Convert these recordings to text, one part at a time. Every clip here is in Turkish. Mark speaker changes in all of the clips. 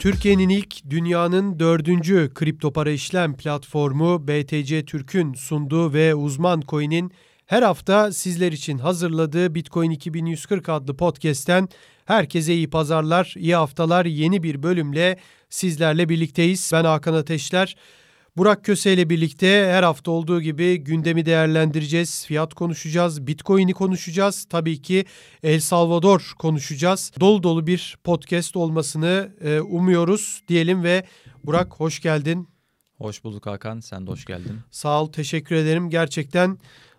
Speaker 1: Türkiye'nin ilk dünyanın dördüncü kripto para işlem platformu BTC Türk'ün sunduğu ve uzman coin'in her hafta sizler için hazırladığı Bitcoin 2140 adlı podcast'ten herkese iyi pazarlar, iyi haftalar yeni bir bölümle sizlerle birlikteyiz. Ben Hakan Ateşler. Burak Köse ile birlikte her hafta olduğu gibi gündemi değerlendireceğiz, fiyat konuşacağız, Bitcoin'i konuşacağız, tabii ki El Salvador konuşacağız. Dolu dolu bir podcast olmasını e, umuyoruz diyelim ve Burak hoş geldin.
Speaker 2: Hoş bulduk Hakan, sen de hoş geldin.
Speaker 1: Sağ ol, teşekkür ederim. Gerçekten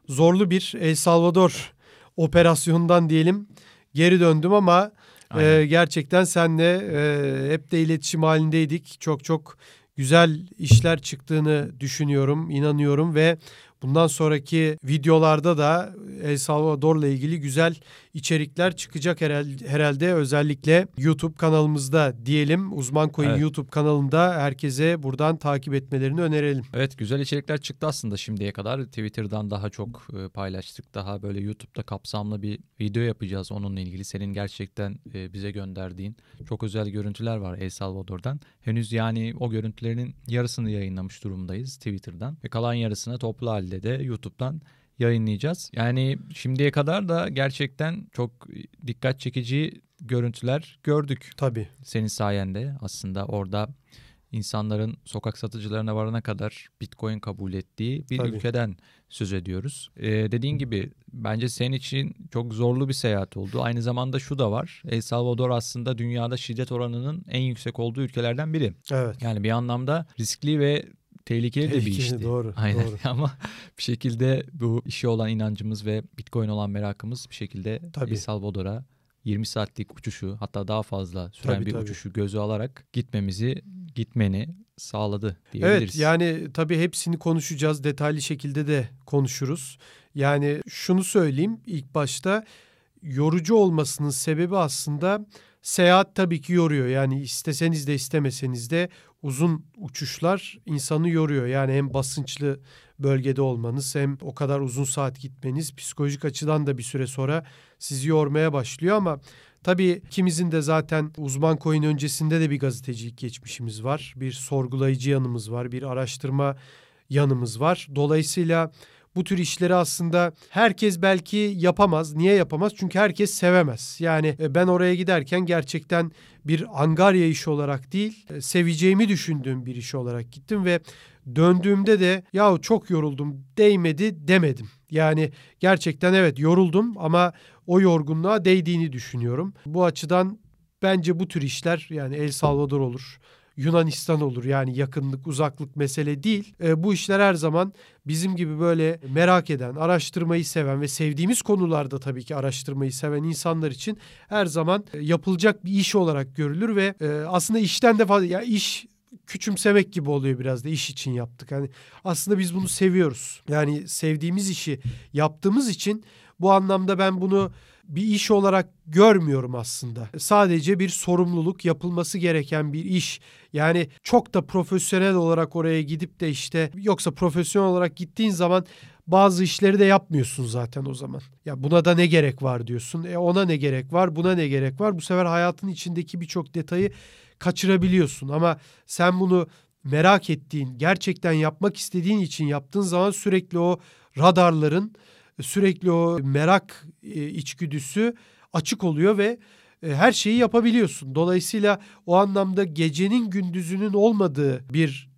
Speaker 1: zorlu bir El Salvador operasyonundan diyelim geri döndüm ama e, gerçekten senle e, hep de iletişim halindeydik. Çok çok güzel işler çıktığını düşünüyorum, inanıyorum ve bundan sonraki videolarda da El Salvador'la ilgili güzel içerikler çıkacak herhalde, herhalde özellikle YouTube kanalımızda diyelim. Uzman Coin evet. YouTube kanalında herkese buradan takip etmelerini önerelim.
Speaker 2: Evet güzel içerikler çıktı aslında şimdiye kadar. Twitter'dan daha çok e, paylaştık. Daha böyle YouTube'da kapsamlı bir video yapacağız onunla ilgili. Senin gerçekten e, bize gönderdiğin çok özel görüntüler var El Salvador'dan. Henüz yani o görüntülerin yarısını yayınlamış durumdayız Twitter'dan. Ve kalan yarısını toplu halde de YouTube'dan yayınlayacağız. Yani şimdiye kadar da gerçekten çok dikkat çekici görüntüler gördük.
Speaker 1: Tabii.
Speaker 2: Senin sayende aslında orada insanların sokak satıcılarına varana kadar Bitcoin kabul ettiği bir Tabii. ülkeden söz ediyoruz. Ee, dediğin gibi bence senin için çok zorlu bir seyahat oldu. Aynı zamanda şu da var. El Salvador aslında dünyada şiddet oranının en yüksek olduğu ülkelerden biri.
Speaker 1: Evet.
Speaker 2: Yani bir anlamda riskli ve tehlikeli, tehlikeli de bir işti.
Speaker 1: Doğru.
Speaker 2: Aynen.
Speaker 1: Doğru.
Speaker 2: Ama bir şekilde bu işe olan inancımız ve Bitcoin olan merakımız bir şekilde tabii. El Salvador'a 20 saatlik uçuşu hatta daha fazla süren tabii, bir tabii. uçuşu gözü alarak gitmemizi, gitmeni sağladı diyebiliriz.
Speaker 1: Evet yani tabii hepsini konuşacağız. Detaylı şekilde de konuşuruz. Yani şunu söyleyeyim ilk başta yorucu olmasının sebebi aslında seyahat tabii ki yoruyor. Yani isteseniz de istemeseniz de uzun uçuşlar insanı yoruyor. Yani hem basınçlı bölgede olmanız hem o kadar uzun saat gitmeniz psikolojik açıdan da bir süre sonra sizi yormaya başlıyor ama tabii ikimizin de zaten uzman coin öncesinde de bir gazetecilik geçmişimiz var. Bir sorgulayıcı yanımız var, bir araştırma yanımız var. Dolayısıyla bu tür işleri aslında herkes belki yapamaz. Niye yapamaz? Çünkü herkes sevemez. Yani e, ben oraya giderken gerçekten bir angarya iş olarak değil, e, seveceğimi düşündüğüm bir iş olarak gittim ve döndüğümde de yahu çok yoruldum, değmedi demedim. Yani gerçekten evet yoruldum ama o yorgunluğa değdiğini düşünüyorum. Bu açıdan bence bu tür işler yani El Salvador olur. Yunanistan olur yani yakınlık uzaklık mesele değil. E, bu işler her zaman bizim gibi böyle merak eden, araştırmayı seven ve sevdiğimiz konularda tabii ki araştırmayı seven insanlar için her zaman e, yapılacak bir iş olarak görülür ve e, aslında işten de fazla ya iş küçümsemek gibi oluyor biraz da iş için yaptık. Hani aslında biz bunu seviyoruz. Yani sevdiğimiz işi yaptığımız için bu anlamda ben bunu bir iş olarak görmüyorum aslında. Sadece bir sorumluluk yapılması gereken bir iş. Yani çok da profesyonel olarak oraya gidip de işte yoksa profesyonel olarak gittiğin zaman bazı işleri de yapmıyorsun zaten o zaman. Ya buna da ne gerek var diyorsun. E ona ne gerek var? Buna ne gerek var? Bu sefer hayatın içindeki birçok detayı kaçırabiliyorsun ama sen bunu merak ettiğin, gerçekten yapmak istediğin için yaptığın zaman sürekli o radarların sürekli o merak e, içgüdüsü açık oluyor ve e, her şeyi yapabiliyorsun. Dolayısıyla o anlamda gecenin gündüzünün olmadığı bir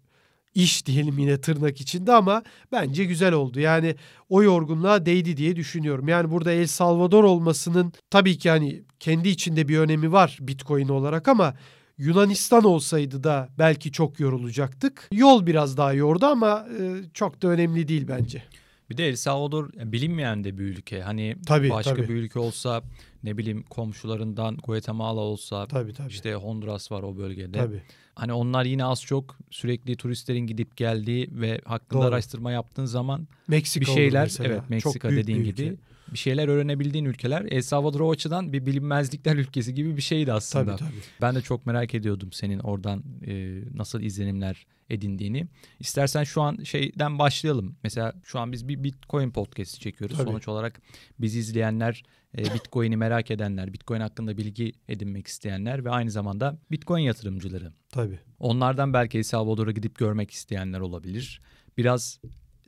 Speaker 1: iş diyelim yine tırnak içinde ama bence güzel oldu. Yani o yorgunluğa değdi diye düşünüyorum. Yani burada El Salvador olmasının tabii ki hani kendi içinde bir önemi var Bitcoin olarak ama Yunanistan olsaydı da belki çok yorulacaktık. Yol biraz daha yordu ama e, çok da önemli değil bence.
Speaker 2: Bir de El Salvador bilinmeyen de bir ülke. Hani tabii, başka tabii. bir ülke olsa ne bileyim komşularından Guatemala olsa tabii, tabii. işte Honduras var o bölgede. Tabii. Hani onlar yine az çok sürekli turistlerin gidip geldiği ve hakkında Doğru. araştırma yaptığın zaman
Speaker 1: Meksika
Speaker 2: bir şeyler evet Meksika dediğin gibi bir şeyler öğrenebildiğin ülkeler. El Salvador o açıdan bir bilinmezlikler ülkesi gibi bir şeydi aslında.
Speaker 1: Tabii tabii.
Speaker 2: Ben de çok merak ediyordum senin oradan e, nasıl izlenimler edindiğini. İstersen şu an şeyden başlayalım. Mesela şu an biz bir Bitcoin podcast çekiyoruz.
Speaker 1: Tabii.
Speaker 2: Sonuç olarak bizi izleyenler, e, Bitcoin'i merak edenler, Bitcoin hakkında bilgi edinmek isteyenler ve aynı zamanda Bitcoin yatırımcıları.
Speaker 1: Tabii.
Speaker 2: Onlardan belki El Salvador'a gidip görmek isteyenler olabilir. Biraz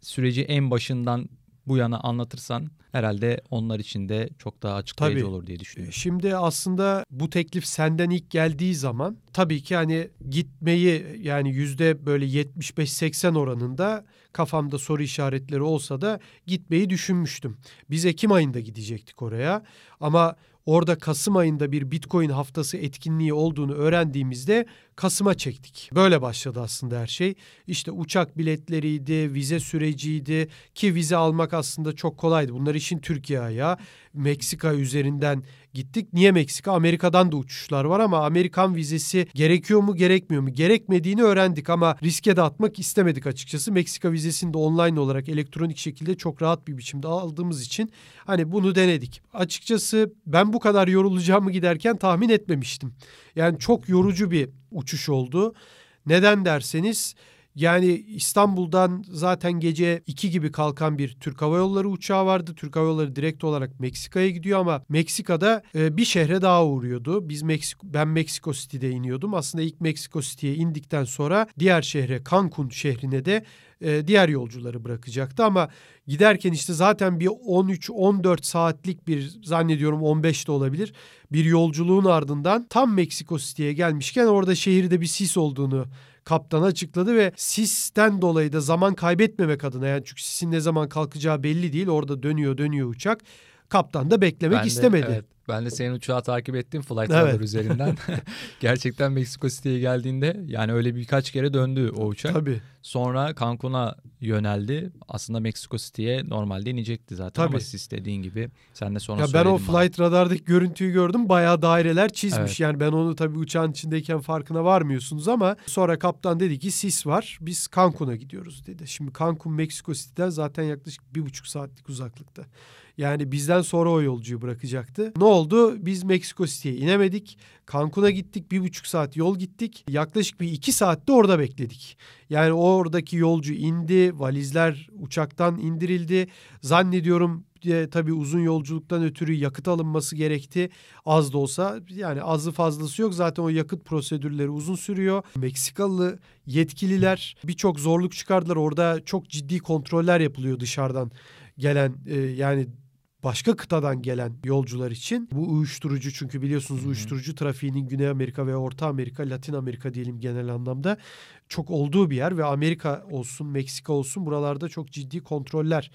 Speaker 2: süreci en başından bu yana anlatırsan herhalde onlar için de çok daha açıklayıcı
Speaker 1: Tabii.
Speaker 2: olur diye düşünüyorum.
Speaker 1: Şimdi aslında bu teklif senden ilk geldiği zaman tabii ki hani gitmeyi yani yüzde böyle 75-80 oranında kafamda soru işaretleri olsa da gitmeyi düşünmüştüm. Biz Ekim ayında gidecektik oraya ama orada Kasım ayında bir Bitcoin haftası etkinliği olduğunu öğrendiğimizde Kasım'a çektik. Böyle başladı aslında her şey. İşte uçak biletleriydi, vize süreciydi ki vize almak aslında çok kolaydı. Bunlar işin Türkiye ayağı. Meksika üzerinden gittik. Niye Meksika? Amerika'dan da uçuşlar var ama Amerikan vizesi gerekiyor mu gerekmiyor mu? Gerekmediğini öğrendik ama riske de atmak istemedik açıkçası. Meksika vizesini de online olarak elektronik şekilde çok rahat bir biçimde aldığımız için hani bunu denedik. Açıkçası ben bu kadar yorulacağımı giderken tahmin etmemiştim. Yani çok yorucu bir uçuş oldu. Neden derseniz yani İstanbul'dan zaten gece 2 gibi kalkan bir Türk Hava Yolları uçağı vardı. Türk Hava Yolları direkt olarak Meksika'ya gidiyor ama Meksika'da e, bir şehre daha uğruyordu. Biz Meksiko ben Meksiko City'de iniyordum. Aslında ilk Meksiko City'ye indikten sonra diğer şehre Cancun şehrine de e, diğer yolcuları bırakacaktı ama giderken işte zaten bir 13-14 saatlik bir zannediyorum 15 de olabilir bir yolculuğun ardından tam Meksiko City'ye gelmişken orada şehirde bir sis olduğunu kaptan açıkladı ve sisten dolayı da zaman kaybetmemek adına yani çünkü sisin ne zaman kalkacağı belli değil orada dönüyor dönüyor uçak kaptan da beklemek
Speaker 2: Ben de-
Speaker 1: istemedi.
Speaker 2: evet, ben de senin uçağı takip ettim Flight
Speaker 1: Evet.
Speaker 2: Radar üzerinden. Gerçekten Meksiko City'ye geldiğinde yani öyle birkaç kere döndü o uçak.
Speaker 1: Tabii.
Speaker 2: Sonra Cancun'a yöneldi. Aslında Meksiko City'ye normalde inecekti zaten ama
Speaker 1: Tabii.
Speaker 2: siz dediğin gibi sen de sonra
Speaker 1: Ya ben o
Speaker 2: söyledin bana.
Speaker 1: flight radardaki görüntüyü gördüm. Bayağı daireler çizmiş.
Speaker 2: Evet.
Speaker 1: Yani ben onu tabii uçağın içindeyken farkına varmıyorsunuz ama sonra kaptan dedi ki sis var. Biz Cancun'a gidiyoruz dedi. Şimdi Cancun Meksiko City'den zaten yaklaşık bir buçuk saatlik uzaklıkta. Yani bizden sonra o yolcuyu bırakacaktı. Ne oldu? Biz Meksiko City'ye inemedik. Cancun'a gittik. Bir buçuk saat yol gittik. Yaklaşık bir iki saatte orada bekledik. Yani oradaki yolcu indi. Valizler uçaktan indirildi. Zannediyorum e, tabii uzun yolculuktan ötürü yakıt alınması gerekti. Az da olsa yani azı fazlası yok. Zaten o yakıt prosedürleri uzun sürüyor. Meksikalı yetkililer birçok zorluk çıkardılar. Orada çok ciddi kontroller yapılıyor dışarıdan gelen e, yani başka kıtadan gelen yolcular için. Bu uyuşturucu çünkü biliyorsunuz
Speaker 2: Hı hı.
Speaker 1: uyuşturucu trafiğinin Güney Amerika ve Orta Amerika, Latin Amerika diyelim genel anlamda çok olduğu bir yer ve Amerika olsun, Meksika olsun buralarda çok ciddi kontroller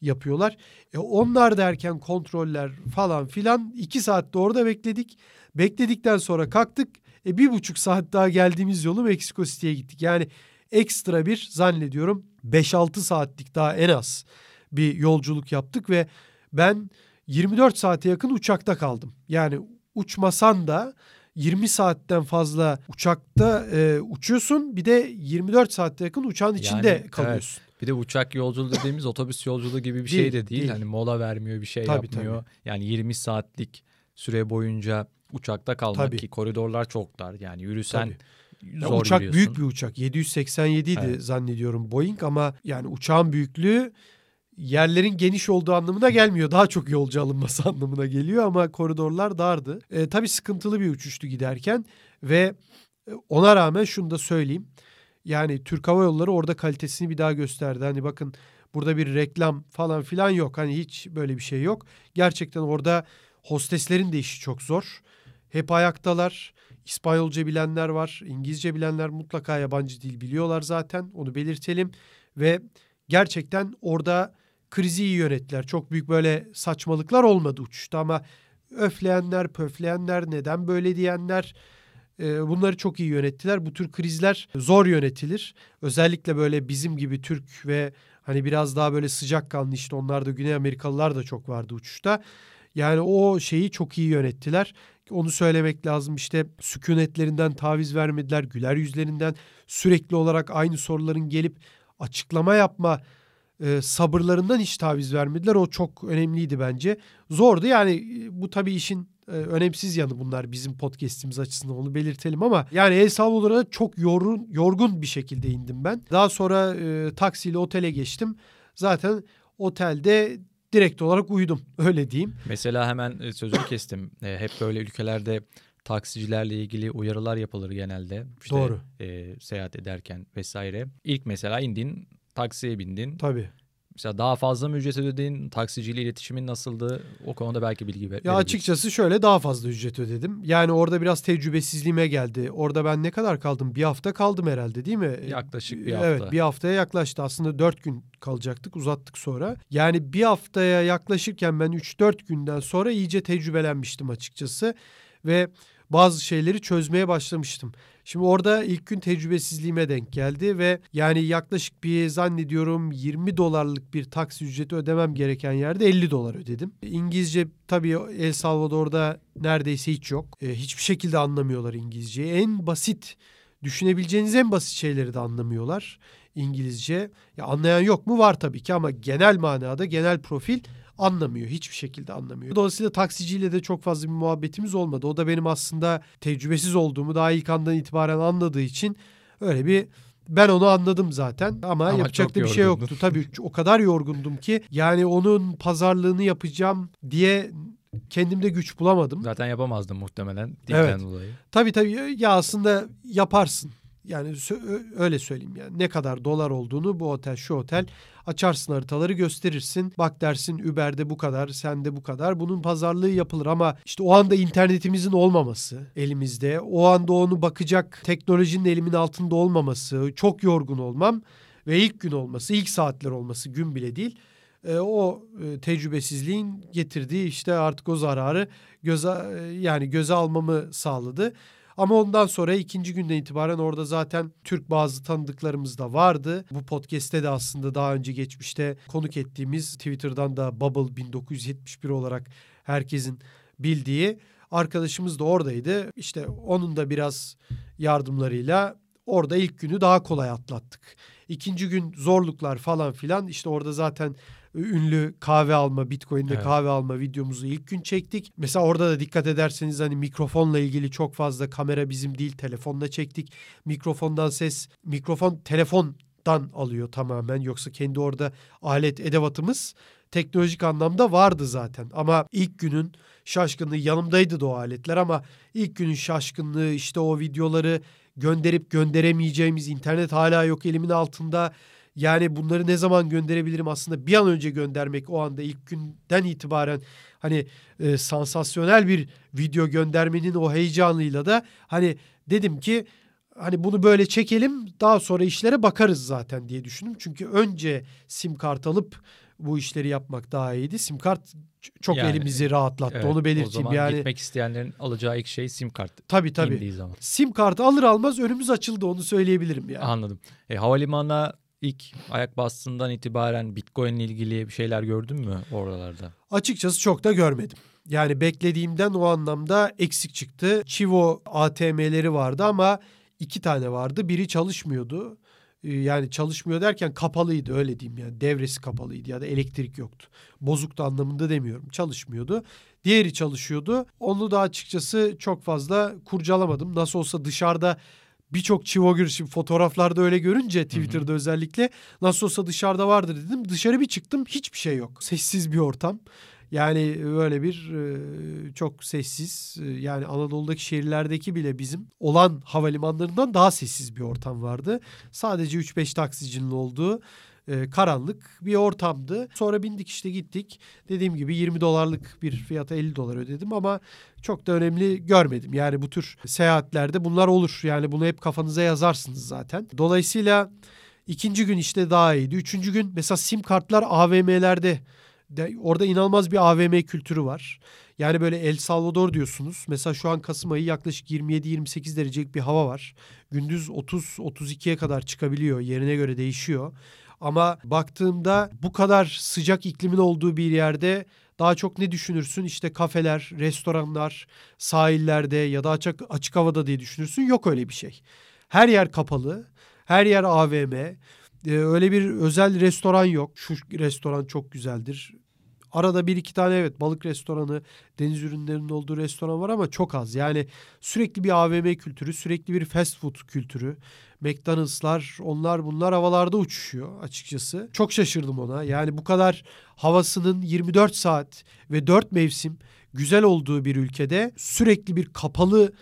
Speaker 1: yapıyorlar. E onlar derken kontroller falan filan iki saatte orada bekledik. Bekledikten sonra kalktık. E bir buçuk saat daha geldiğimiz yolu Meksiko City'ye gittik. Yani ekstra bir zannediyorum 5-6 saatlik daha en az bir yolculuk yaptık ve ben 24 saate yakın uçakta kaldım. Yani uçmasan da 20 saatten fazla uçakta e, uçuyorsun bir de 24 saatte yakın uçağın içinde
Speaker 2: Yani,
Speaker 1: kalıyorsun.
Speaker 2: Bir de uçak yolculuğu dediğimiz otobüs yolculuğu gibi bir
Speaker 1: Değil,
Speaker 2: şey de değil.
Speaker 1: değil.
Speaker 2: Hani mola vermiyor bir şey
Speaker 1: Tabii,
Speaker 2: yapmıyor. Yani 20 saatlik süre boyunca uçakta kalmak
Speaker 1: Tabii.
Speaker 2: ki koridorlar çok dar. Yani yürüsen
Speaker 1: Tabii. Ya
Speaker 2: zor
Speaker 1: uçak
Speaker 2: yürüyorsun.
Speaker 1: büyük bir uçak. 787 idi
Speaker 2: Evet.
Speaker 1: zannediyorum Boeing ama yani uçağın büyüklüğü yerlerin geniş olduğu anlamına gelmiyor. Daha çok yolcu alınması anlamına geliyor ama koridorlar dardı. E, tabii sıkıntılı bir uçuştu giderken ve e, ona rağmen şunu da söyleyeyim. Yani Türk Hava Yolları orada kalitesini bir daha gösterdi. Hani bakın burada bir reklam falan filan yok. Hani hiç böyle bir şey yok. Gerçekten orada hosteslerin de işi çok zor. Hep ayaktalar. İspanyolca bilenler var, İngilizce bilenler mutlaka yabancı dil biliyorlar zaten. Onu belirtelim ve gerçekten orada krizi iyi yönettiler. Çok büyük böyle saçmalıklar olmadı uçuşta ama öfleyenler, pöfleyenler, neden böyle diyenler e, bunları çok iyi yönettiler. Bu tür krizler zor yönetilir. Özellikle böyle bizim gibi Türk ve hani biraz daha böyle sıcakkanlı işte onlar da Güney Amerikalılar da çok vardı uçuşta. Yani o şeyi çok iyi yönettiler. Onu söylemek lazım işte sükunetlerinden taviz vermediler. Güler yüzlerinden sürekli olarak aynı soruların gelip açıklama yapma e, sabırlarından hiç taviz vermediler. O çok önemliydi bence. Zordu yani e, bu tabii işin e, önemsiz yanı bunlar bizim podcast'imiz açısından onu belirtelim ama yani El Salvador'a çok yorgun, yorgun bir şekilde indim ben. Daha sonra e, taksiyle otele geçtim. Zaten otelde direkt olarak uyudum öyle diyeyim.
Speaker 2: Mesela hemen e, sözünü kestim. E, hep böyle ülkelerde taksicilerle ilgili uyarılar yapılır genelde. İşte,
Speaker 1: Doğru.
Speaker 2: E, seyahat ederken vesaire. İlk mesela indin, taksiye bindin.
Speaker 1: Tabii.
Speaker 2: Mesela daha fazla mı ücret ödedin? Taksiciyle iletişimin nasıldı? O konuda belki bilgi ver.
Speaker 1: Ya açıkçası şöyle daha fazla ücret ödedim. Yani orada biraz tecrübesizliğime geldi. Orada ben ne kadar kaldım? Bir hafta kaldım herhalde değil mi?
Speaker 2: Yaklaşık bir hafta.
Speaker 1: Evet bir haftaya yaklaştı. Aslında dört gün kalacaktık uzattık sonra. Yani bir haftaya yaklaşırken ben 3-4 günden sonra iyice tecrübelenmiştim açıkçası. Ve bazı şeyleri çözmeye başlamıştım. Şimdi orada ilk gün tecrübesizliğime denk geldi ve yani yaklaşık bir zannediyorum 20 dolarlık bir taksi ücreti ödemem gereken yerde 50 dolar ödedim. İngilizce tabii El Salvador'da neredeyse hiç yok. E, hiçbir şekilde anlamıyorlar İngilizceyi. En basit düşünebileceğiniz en basit şeyleri de anlamıyorlar İngilizce. Ya anlayan yok mu? Var tabii ki ama genel manada genel profil anlamıyor. Hiçbir şekilde anlamıyor. Dolayısıyla taksiciyle de çok fazla bir muhabbetimiz olmadı. O da benim aslında tecrübesiz olduğumu daha ilk andan itibaren anladığı için öyle bir ben onu anladım zaten ama, ama yapacak da bir şey yoktu. Tabii o kadar yorgundum ki yani onun pazarlığını yapacağım diye kendimde güç bulamadım.
Speaker 2: Zaten yapamazdım muhtemelen.
Speaker 1: Evet.
Speaker 2: Dolayı.
Speaker 1: Tabii tabii ya aslında yaparsın. Yani öyle söyleyeyim yani ne kadar dolar olduğunu bu otel şu otel açarsın haritaları gösterirsin. Bak dersin Uber'de bu kadar, sende bu kadar. Bunun pazarlığı yapılır ama işte o anda internetimizin olmaması elimizde. O anda onu bakacak teknolojinin elimin altında olmaması, çok yorgun olmam ve ilk gün olması, ilk saatler olması gün bile değil. E, o e, tecrübesizliğin getirdiği işte artık o zararı göze e, yani göze almamı sağladı. Ama ondan sonra ikinci günden itibaren orada zaten Türk bazı tanıdıklarımız da vardı. Bu podcast'te de aslında daha önce geçmişte konuk ettiğimiz Twitter'dan da Bubble 1971 olarak herkesin bildiği arkadaşımız da oradaydı. İşte onun da biraz yardımlarıyla orada ilk günü daha kolay atlattık. İkinci gün zorluklar falan filan işte orada zaten ünlü kahve alma, Bitcoin'de evet. kahve alma videomuzu ilk gün çektik. Mesela orada da dikkat ederseniz hani mikrofonla ilgili çok fazla kamera bizim değil telefonla çektik. Mikrofondan ses, mikrofon telefondan alıyor tamamen. Yoksa kendi orada alet edevatımız teknolojik anlamda vardı zaten. Ama ilk günün şaşkınlığı yanımdaydı da o aletler ama ilk günün şaşkınlığı işte o videoları gönderip gönderemeyeceğimiz internet hala yok elimin altında yani bunları ne zaman gönderebilirim aslında bir an önce göndermek o anda ilk günden itibaren hani e, sansasyonel bir video göndermenin o heyecanıyla da hani dedim ki hani bunu böyle çekelim daha sonra işlere bakarız zaten diye düşündüm. Çünkü önce sim kart alıp bu işleri yapmak daha iyiydi. Sim kart çok yani, elimizi rahatlattı. Evet, Onu belirteyim o zaman yani.
Speaker 2: gitmek isteyenlerin alacağı ilk şey sim kart.
Speaker 1: Tabii tabii. Zaman. Sim kartı alır almaz önümüz açıldı onu söyleyebilirim yani.
Speaker 2: Anladım. E, havalimanına ilk ayak bastığından itibaren Bitcoin ile ilgili bir şeyler gördün mü oralarda?
Speaker 1: Açıkçası çok da görmedim. Yani beklediğimden o anlamda eksik çıktı. Chivo ATM'leri vardı ama iki tane vardı. Biri çalışmıyordu. Ee, yani çalışmıyor derken kapalıydı öyle diyeyim yani devresi kapalıydı ya da elektrik yoktu. Bozuktu anlamında demiyorum çalışmıyordu. Diğeri çalışıyordu. Onu da açıkçası çok fazla kurcalamadım. Nasıl olsa dışarıda birçok Çivogür şimdi fotoğraflarda öyle görünce Twitter'da Hı-hı. özellikle nasıl olsa dışarıda vardır dedim. Dışarı bir çıktım hiçbir şey yok. Sessiz bir ortam. Yani böyle bir e, çok sessiz e, yani Anadolu'daki şehirlerdeki bile bizim olan havalimanlarından daha sessiz bir ortam vardı. Sadece 3-5 taksicinin olduğu e, karanlık bir ortamdı. Sonra bindik işte gittik. Dediğim gibi 20 dolarlık bir fiyata 50 dolar ödedim ama çok da önemli görmedim. Yani bu tür seyahatlerde bunlar olur. Yani bunu hep kafanıza yazarsınız zaten. Dolayısıyla ikinci gün işte daha iyiydi. Üçüncü gün mesela sim kartlar AVM'lerde de, orada inanılmaz bir AVM kültürü var. Yani böyle El Salvador diyorsunuz. Mesela şu an Kasım ayı yaklaşık 27-28 derecelik bir hava var. Gündüz 30-32'ye kadar çıkabiliyor. Yerine göre değişiyor. Ama baktığımda bu kadar sıcak iklimin olduğu bir yerde daha çok ne düşünürsün? İşte kafeler, restoranlar, sahillerde ya da açık, açık havada diye düşünürsün. Yok öyle bir şey. Her yer kapalı, her yer AVM. Ee, öyle bir özel restoran yok. Şu restoran çok güzeldir. Arada bir iki tane evet balık restoranı, deniz ürünlerinin olduğu restoran var ama çok az. Yani sürekli bir AVM kültürü, sürekli bir fast food kültürü. McDonald'slar, onlar bunlar havalarda uçuşuyor açıkçası. Çok şaşırdım ona. Yani bu kadar havasının 24 saat ve 4 mevsim güzel olduğu bir ülkede sürekli bir kapalı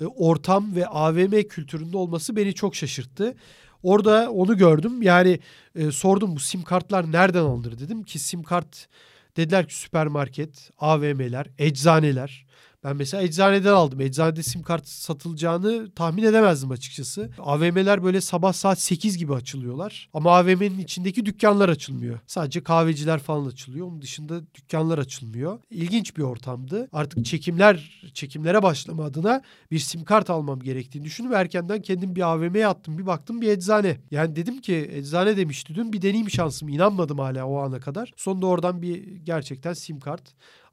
Speaker 1: e, ortam ve AVM kültüründe olması beni çok şaşırttı. Orada onu gördüm. Yani e, sordum bu sim kartlar nereden alınır dedim ki sim kart dediler ki süpermarket, AVM'ler, eczaneler. Ben mesela eczaneden aldım. Eczanede sim kart satılacağını tahmin edemezdim açıkçası. AVM'ler böyle sabah saat 8 gibi açılıyorlar. Ama AVM'nin içindeki dükkanlar açılmıyor. Sadece kahveciler falan açılıyor. Onun dışında dükkanlar açılmıyor. İlginç bir ortamdı. Artık çekimler, çekimlere başlama adına bir sim kart almam gerektiğini düşündüm. Erkenden kendim bir AVM'ye attım. Bir baktım bir eczane. Yani dedim ki eczane demişti dün bir deneyim şansım. İnanmadım hala o ana kadar. Sonunda oradan bir gerçekten sim kart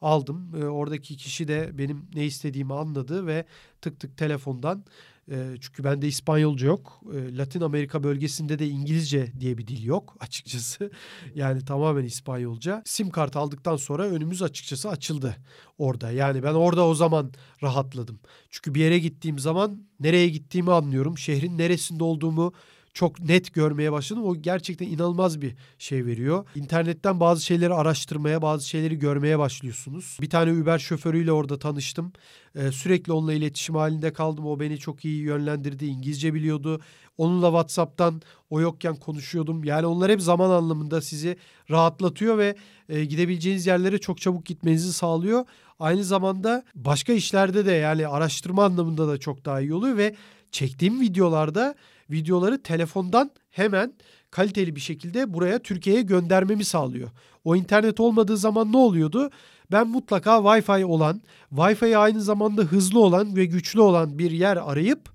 Speaker 1: aldım. E, oradaki kişi de benim ne istediğimi anladı ve tık tık telefondan e, çünkü bende İspanyolca yok. E, Latin Amerika bölgesinde de İngilizce diye bir dil yok açıkçası. Yani tamamen İspanyolca. Sim kart aldıktan sonra önümüz açıkçası açıldı orada. Yani ben orada o zaman rahatladım. Çünkü bir yere gittiğim zaman nereye gittiğimi anlıyorum. Şehrin neresinde olduğumu çok net görmeye başladım. O gerçekten inanılmaz bir şey veriyor. İnternetten bazı şeyleri araştırmaya, bazı şeyleri görmeye başlıyorsunuz. Bir tane Uber şoförüyle orada tanıştım. Ee, sürekli onunla iletişim halinde kaldım. O beni çok iyi yönlendirdi. İngilizce biliyordu. Onunla WhatsApp'tan o yokken konuşuyordum. Yani onlar hep zaman anlamında sizi rahatlatıyor ve e, gidebileceğiniz yerlere çok çabuk gitmenizi sağlıyor. Aynı zamanda başka işlerde de yani araştırma anlamında da çok daha iyi oluyor ve çektiğim videolarda videoları telefondan hemen kaliteli bir şekilde buraya Türkiye'ye göndermemi sağlıyor. O internet olmadığı zaman ne oluyordu? Ben mutlaka Wi-Fi olan, Wi-Fi aynı zamanda hızlı olan ve güçlü olan bir yer arayıp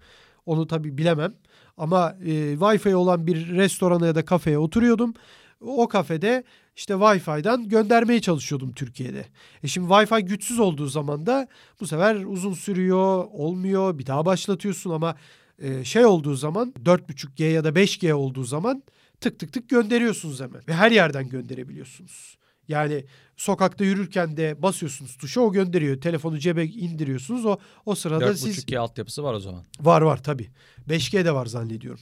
Speaker 1: onu tabii bilemem ama e, Wi-Fi olan bir restorana ya da kafeye oturuyordum. O kafede işte Wi-Fi'den göndermeye çalışıyordum Türkiye'de. E şimdi Wi-Fi güçsüz olduğu zaman da bu sefer uzun sürüyor, olmuyor, bir daha başlatıyorsun ama e, şey olduğu zaman 4.5G ya da 5G olduğu zaman tık tık tık gönderiyorsunuz hemen. Ve her yerden gönderebiliyorsunuz. Yani sokakta yürürken de basıyorsunuz tuşa o gönderiyor. Telefonu cebe indiriyorsunuz. O o sırada siz
Speaker 2: 4.5G altyapısı var o zaman.
Speaker 1: Var var tabii. 5G de var zannediyorum.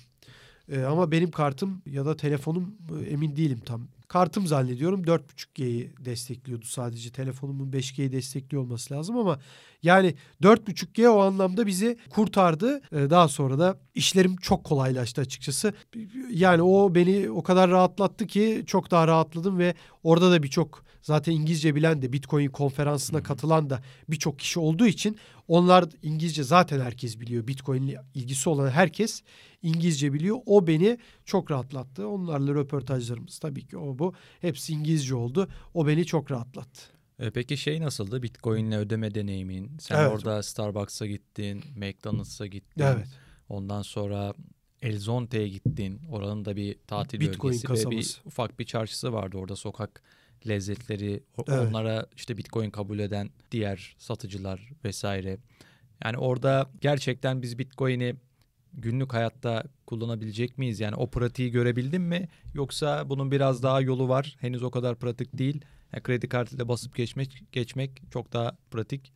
Speaker 1: Ee, ama benim kartım ya da telefonum e, emin değilim tam. Kartım zannediyorum 4.5G'yi destekliyordu sadece. Telefonumun 5G'yi destekliyor olması lazım ama yani 4.5G o anlamda bizi kurtardı. Ee, daha sonra da işlerim çok kolaylaştı açıkçası. Yani o beni o kadar rahatlattı ki çok daha rahatladım ve orada da birçok zaten İngilizce bilen de Bitcoin konferansına katılan da birçok kişi olduğu için onlar İngilizce zaten herkes biliyor. Bitcoin ile ilgisi olan herkes İngilizce biliyor. O beni çok rahatlattı. Onlarla röportajlarımız tabii ki o bu. Hepsi İngilizce oldu. O beni çok rahatlattı.
Speaker 2: E, peki şey nasıldı? Bitcoin'le ödeme deneyimin. Sen
Speaker 1: Evet.
Speaker 2: orada Starbucks'a gittin, McDonald's'a gittin.
Speaker 1: Evet.
Speaker 2: Ondan sonra El Zonte'ye gittin. Oranın da bir tatil
Speaker 1: Bitcoin
Speaker 2: bölgesi ve bir
Speaker 1: kasabası.
Speaker 2: ufak bir çarşısı vardı orada sokak lezzetleri.
Speaker 1: Evet.
Speaker 2: Onlara işte Bitcoin kabul eden diğer satıcılar vesaire. Yani orada gerçekten biz Bitcoin'i günlük hayatta kullanabilecek miyiz? Yani o pratiği görebildin mi? Yoksa bunun biraz daha yolu var. Henüz o kadar pratik değil. Yani kredi kartıyla basıp geçmek geçmek çok daha pratik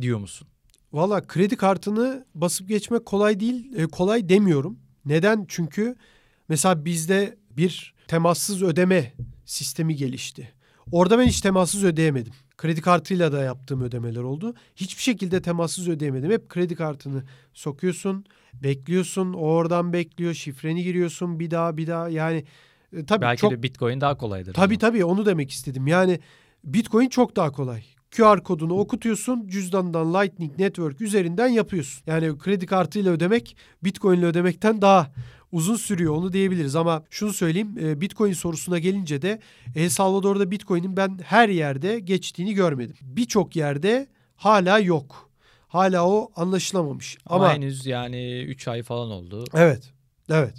Speaker 2: diyor musun?
Speaker 1: Valla kredi kartını basıp geçmek kolay değil. E, kolay demiyorum. Neden? Çünkü mesela bizde bir temassız ödeme sistemi gelişti. Orada ben hiç temassız ödeyemedim. Kredi kartıyla da yaptığım ödemeler oldu. Hiçbir şekilde temassız ödeyemedim. Hep kredi kartını sokuyorsun, bekliyorsun, o oradan bekliyor, şifreni giriyorsun, bir daha bir daha. Yani e, tabii
Speaker 2: Belki
Speaker 1: çok
Speaker 2: de Bitcoin daha kolaydır.
Speaker 1: Tabii
Speaker 2: ama.
Speaker 1: tabii onu demek istedim. Yani Bitcoin çok daha kolay. QR kodunu okutuyorsun, cüzdandan Lightning Network üzerinden yapıyorsun. Yani kredi kartıyla ödemek Bitcoin ile ödemekten daha uzun sürüyor onu diyebiliriz. Ama şunu söyleyeyim e, Bitcoin sorusuna gelince de El Salvador'da Bitcoin'in ben her yerde geçtiğini görmedim. Birçok yerde hala yok. Hala o anlaşılamamış.
Speaker 2: Ama,
Speaker 1: Ama,
Speaker 2: henüz yani 3 ay falan oldu.
Speaker 1: evet, evet.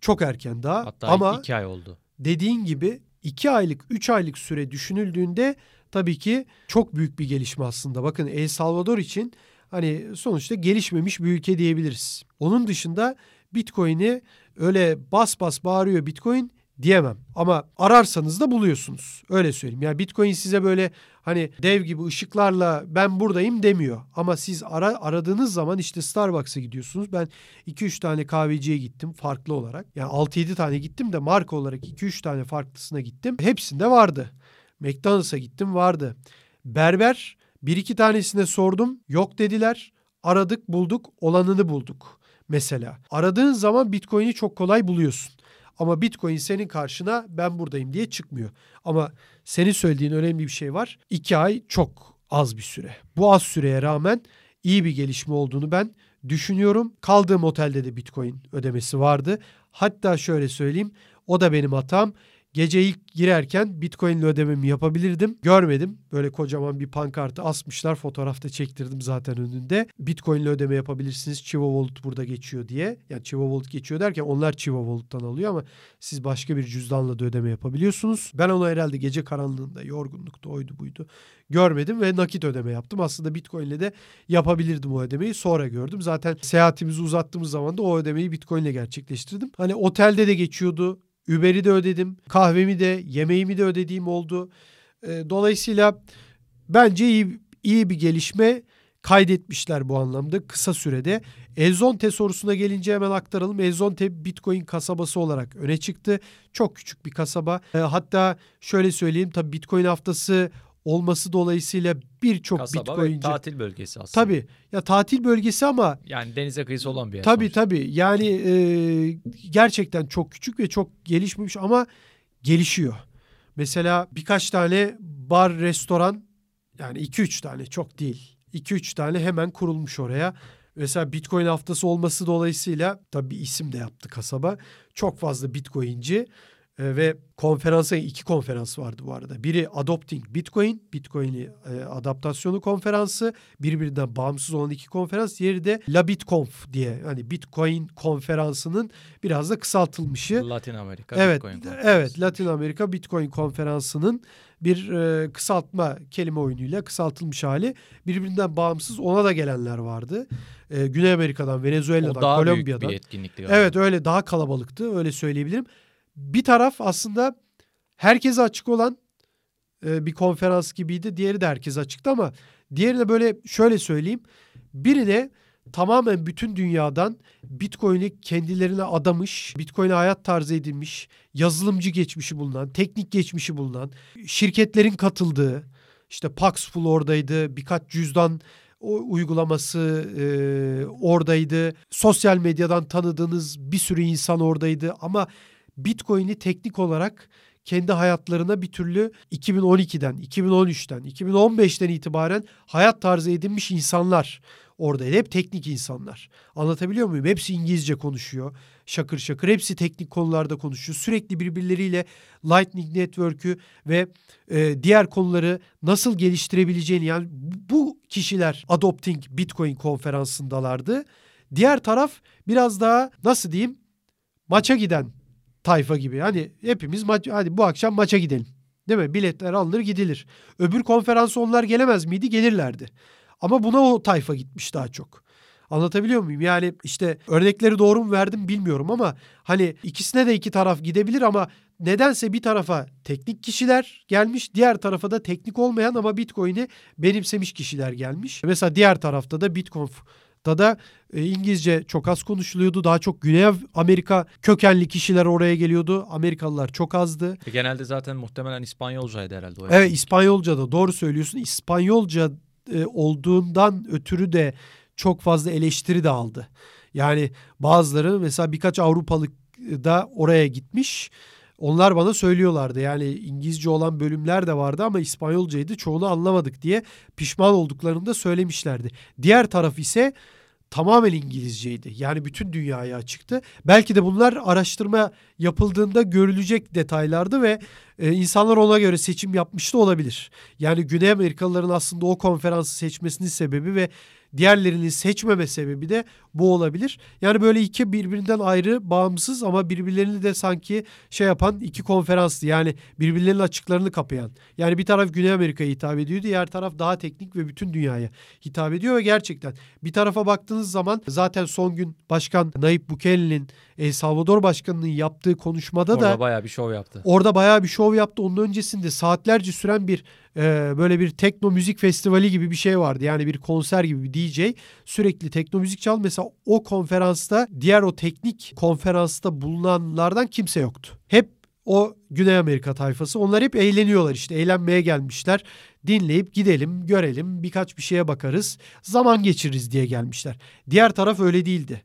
Speaker 1: Çok erken daha.
Speaker 2: Hatta
Speaker 1: Ama
Speaker 2: 2 ay oldu.
Speaker 1: dediğin gibi 2 aylık 3 aylık süre düşünüldüğünde tabii ki çok büyük bir gelişme aslında. Bakın El Salvador için hani sonuçta gelişmemiş bir ülke diyebiliriz. Onun dışında Bitcoin'i öyle bas bas bağırıyor Bitcoin diyemem. Ama ararsanız da buluyorsunuz. Öyle söyleyeyim. Yani Bitcoin size böyle hani dev gibi ışıklarla ben buradayım demiyor. Ama siz ara, aradığınız zaman işte Starbucks'a gidiyorsunuz. Ben 2-3 tane kahveciye gittim farklı olarak. Yani 6-7 tane gittim de marka olarak 2-3 tane farklısına gittim. Hepsinde vardı. McDonald's'a gittim vardı. Berber bir iki tanesine sordum. Yok dediler. Aradık bulduk olanını bulduk mesela. Aradığın zaman Bitcoin'i çok kolay buluyorsun. Ama Bitcoin senin karşına ben buradayım diye çıkmıyor. Ama senin söylediğin önemli bir şey var. İki ay çok az bir süre. Bu az süreye rağmen iyi bir gelişme olduğunu ben düşünüyorum. Kaldığım otelde de Bitcoin ödemesi vardı. Hatta şöyle söyleyeyim o da benim hatam. Gece ilk girerken Bitcoin ile ödememi yapabilirdim. Görmedim. Böyle kocaman bir pankartı asmışlar. Fotoğrafta çektirdim zaten önünde. Bitcoin ile ödeme yapabilirsiniz. Chivo Wallet burada geçiyor diye. Yani Chivo Wallet geçiyor derken onlar Chivo Wallet'tan alıyor ama siz başka bir cüzdanla da ödeme yapabiliyorsunuz. Ben onu herhalde gece karanlığında, yorgunlukta, oydu buydu görmedim ve nakit ödeme yaptım. Aslında Bitcoin ile de yapabilirdim o ödemeyi. Sonra gördüm. Zaten seyahatimizi uzattığımız zaman da o ödemeyi Bitcoin ile gerçekleştirdim. Hani otelde de geçiyordu. Uber'i de ödedim. Kahvemi de, yemeğimi de ödediğim oldu. E, dolayısıyla bence iyi, iyi bir gelişme kaydetmişler bu anlamda kısa sürede. Elzonte sorusuna gelince hemen aktaralım. Elzonte Bitcoin kasabası olarak öne çıktı. Çok küçük bir kasaba. E, hatta şöyle söyleyeyim tabii Bitcoin haftası olması dolayısıyla birçok Bitcoin'ci...
Speaker 2: tatil bölgesi aslında.
Speaker 1: Tabii. Ya tatil bölgesi ama...
Speaker 2: Yani denize kıyısı olan bir yer.
Speaker 1: Tabii sonuçta. tabii. Yani e, gerçekten çok küçük ve çok gelişmemiş ama gelişiyor. Mesela birkaç tane bar, restoran yani 2-3 tane çok değil. 2-3 tane hemen kurulmuş oraya. Mesela Bitcoin haftası olması dolayısıyla tabii isim de yaptı kasaba. Çok fazla Bitcoin'ci e, ve konferansa iki konferans vardı bu arada. Biri Adopting Bitcoin, Bitcoin'i e, adaptasyonu konferansı. Birbirinden bağımsız olan iki konferans. Diğeri de La Bitconf diye. Hani Bitcoin konferansının biraz da kısaltılmışı.
Speaker 2: Latin Amerika
Speaker 1: evet,
Speaker 2: Bitcoin
Speaker 1: Evet, Latin Amerika Bitcoin konferansının bir e, kısaltma kelime oyunuyla kısaltılmış hali. Birbirinden bağımsız ona da gelenler vardı. E, Güney Amerika'dan, Venezuela'dan, o daha Kolombiya'dan. Büyük bir etkinlikti galiba. Evet, öyle daha kalabalıktı. Öyle söyleyebilirim bir taraf aslında herkese açık olan e, bir konferans gibiydi. Diğeri de herkese açıktı ama diğerine böyle şöyle söyleyeyim. Birine tamamen bütün dünyadan Bitcoin'i kendilerine adamış, Bitcoin'e hayat tarzı edilmiş, yazılımcı geçmişi bulunan, teknik geçmişi bulunan, şirketlerin katıldığı, işte Paxful oradaydı, birkaç cüzdan o uygulaması e, oradaydı. Sosyal medyadan tanıdığınız bir sürü insan oradaydı ama Bitcoin'i teknik olarak kendi hayatlarına bir türlü 2012'den, 2013'ten, 2015'ten itibaren hayat tarzı edinmiş insanlar oradaydı. Hep teknik insanlar. Anlatabiliyor muyum? Hepsi İngilizce konuşuyor. Şakır şakır. Hepsi teknik konularda konuşuyor. Sürekli birbirleriyle Lightning Network'ü ve e, diğer konuları nasıl geliştirebileceğini yani bu kişiler Adopting Bitcoin konferansındalardı. Diğer taraf biraz daha nasıl diyeyim maça giden tayfa gibi. Hani hepimiz maç hadi bu akşam maça gidelim. Değil mi? Biletler alınır gidilir. Öbür konferansa onlar gelemez miydi? Gelirlerdi. Ama buna o tayfa gitmiş daha çok. Anlatabiliyor muyum? Yani işte örnekleri doğru mu verdim bilmiyorum ama hani ikisine de iki taraf gidebilir ama nedense bir tarafa teknik kişiler gelmiş, diğer tarafa da teknik olmayan ama Bitcoin'i benimsemiş kişiler gelmiş. Mesela diğer tarafta da Bitcoin da da e, İngilizce çok az konuşuluyordu. Daha çok Güney Amerika kökenli kişiler oraya geliyordu. Amerikalılar çok azdı.
Speaker 2: E, genelde zaten muhtemelen İspanyolcaydı herhalde. O
Speaker 1: evet İspanyolca da doğru söylüyorsun. İspanyolca e, olduğundan ötürü de çok fazla eleştiri de aldı. Yani bazıları mesela birkaç Avrupalı da oraya gitmiş. Onlar bana söylüyorlardı yani İngilizce olan bölümler de vardı ama İspanyolcaydı çoğunu anlamadık diye pişman olduklarını da söylemişlerdi. Diğer taraf ise tamamen İngilizceydi. Yani bütün dünyaya açıktı. Belki de bunlar araştırma yapıldığında görülecek detaylardı ve e, insanlar ona göre seçim yapmış da olabilir. Yani Güney Amerikalıların aslında o konferansı seçmesinin sebebi ve diğerlerini seçmeme sebebi de bu olabilir. Yani böyle iki birbirinden ayrı, bağımsız ama birbirlerini de sanki şey yapan iki konferanstı. Yani birbirlerinin açıklarını kapayan. Yani bir taraf Güney Amerika'ya hitap ediyor, diğer taraf daha teknik ve bütün dünyaya hitap ediyor ve gerçekten bir tarafa baktığınız zaman zaten son gün Başkan Nayib Bukele'nin El Salvador Başkanı'nın yaptığı konuşmada
Speaker 2: Orada
Speaker 1: da
Speaker 2: bayağı bir şov yaptı.
Speaker 1: orada bayağı bir şov yaptı. Onun öncesinde saatlerce süren bir e, böyle bir tekno müzik festivali gibi bir şey vardı. Yani bir konser gibi bir DJ sürekli tekno müzik çal. Mesela o konferansta diğer o teknik konferansta bulunanlardan kimse yoktu. Hep o Güney Amerika tayfası. Onlar hep eğleniyorlar işte. Eğlenmeye gelmişler. Dinleyip gidelim, görelim, birkaç bir şeye bakarız, zaman geçiririz diye gelmişler. Diğer taraf öyle değildi.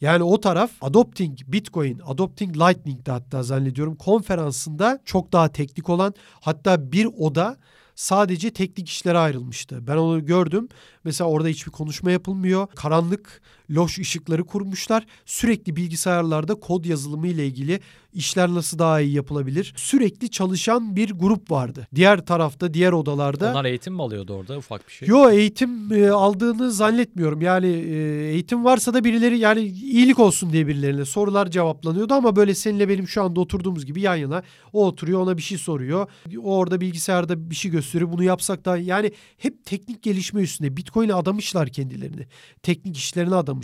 Speaker 1: Yani o taraf Adopting Bitcoin, Adopting Lightning'de hatta zannediyorum konferansında çok daha teknik olan hatta bir oda sadece teknik işlere ayrılmıştı. Ben onu gördüm. Mesela orada hiçbir konuşma yapılmıyor. Karanlık, loş ışıkları kurmuşlar. Sürekli bilgisayarlarda kod yazılımı ile ilgili işler nasıl daha iyi yapılabilir? Sürekli çalışan bir grup vardı. Diğer tarafta, diğer odalarda
Speaker 2: Onlar eğitim mi alıyordu orada ufak bir şey?
Speaker 1: Yo eğitim e, aldığını zannetmiyorum. Yani e, eğitim varsa da birileri yani iyilik olsun diye birilerine sorular cevaplanıyordu ama böyle seninle benim şu anda oturduğumuz gibi yan yana o oturuyor ona bir şey soruyor. O orada bilgisayarda bir şey gösteriyor. Bunu yapsak da yani hep teknik gelişme üstüne Bitcoin'e adamışlar kendilerini. Teknik işlerine adamışlar.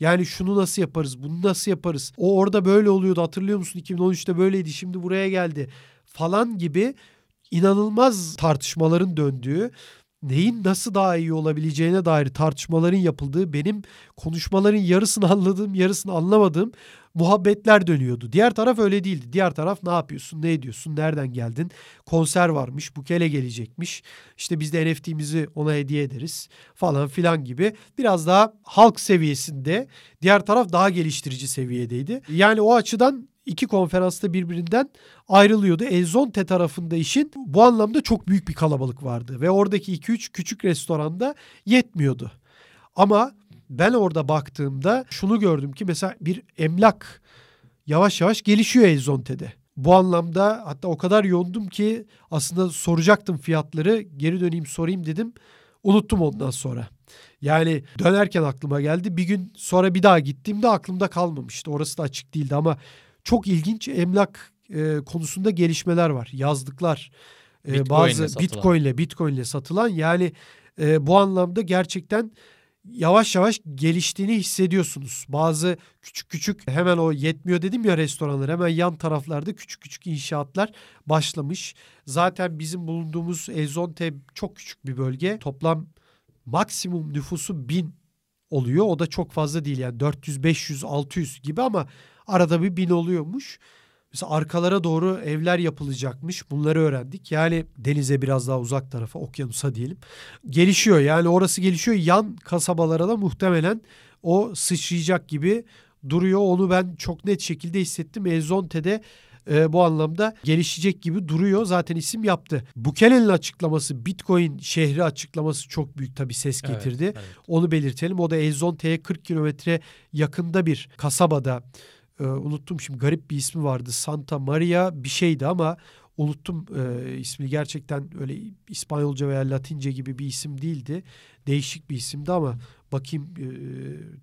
Speaker 1: Yani şunu nasıl yaparız? Bunu nasıl yaparız? O orada böyle oluyordu. Hatırlıyor musun? 2013'te böyleydi. Şimdi buraya geldi falan gibi inanılmaz tartışmaların döndüğü neyin nasıl daha iyi olabileceğine dair tartışmaların yapıldığı benim konuşmaların yarısını anladığım yarısını anlamadığım muhabbetler dönüyordu. Diğer taraf öyle değildi. Diğer taraf ne yapıyorsun, ne ediyorsun, nereden geldin? Konser varmış, Bukele gelecekmiş. İşte biz de NFT'mizi ona hediye ederiz falan filan gibi. Biraz daha halk seviyesinde, diğer taraf daha geliştirici seviyedeydi. Yani o açıdan iki konferansta birbirinden ayrılıyordu. Elzonte tarafında işin bu anlamda çok büyük bir kalabalık vardı ve oradaki 2-3 küçük restoranda yetmiyordu. Ama ben orada baktığımda şunu gördüm ki mesela bir emlak yavaş yavaş gelişiyor Elzonte'de. Bu anlamda hatta o kadar yoğundum ki aslında soracaktım fiyatları geri döneyim sorayım dedim. Unuttum ondan sonra. Yani dönerken aklıma geldi. Bir gün sonra bir daha gittiğimde aklımda kalmamıştı. Orası da açık değildi ama çok ilginç emlak e, konusunda gelişmeler var. Yazlıklar, e, bazı
Speaker 2: satılan.
Speaker 1: Bitcoin'le Bitcoin'le satılan yani e, bu anlamda gerçekten yavaş yavaş geliştiğini hissediyorsunuz. Bazı küçük küçük hemen o yetmiyor dedim ya restoranlar hemen yan taraflarda küçük küçük inşaatlar başlamış. Zaten bizim bulunduğumuz Elzonte çok küçük bir bölge. Toplam maksimum nüfusu bin oluyor. O da çok fazla değil yani 400, 500, 600 gibi ama arada bir bin oluyormuş. Mesela arkalara doğru evler yapılacakmış. Bunları öğrendik. Yani denize biraz daha uzak tarafa, okyanusa diyelim. Gelişiyor yani orası gelişiyor. Yan kasabalara da muhtemelen o sıçrayacak gibi duruyor. Onu ben çok net şekilde hissettim. Elzonte'de e, bu anlamda gelişecek gibi duruyor. Zaten isim yaptı. Bukele'nin açıklaması, Bitcoin şehri açıklaması çok büyük tabii ses
Speaker 2: Evet,
Speaker 1: getirdi.
Speaker 2: evet.
Speaker 1: Onu belirtelim. O da Elzonte'ye 40 kilometre yakında bir kasabada e, unuttum şimdi garip bir ismi vardı. Santa Maria bir şeydi ama unuttum e, ismi gerçekten öyle İspanyolca veya Latince gibi bir isim değildi. Değişik bir isimdi ama bakayım e,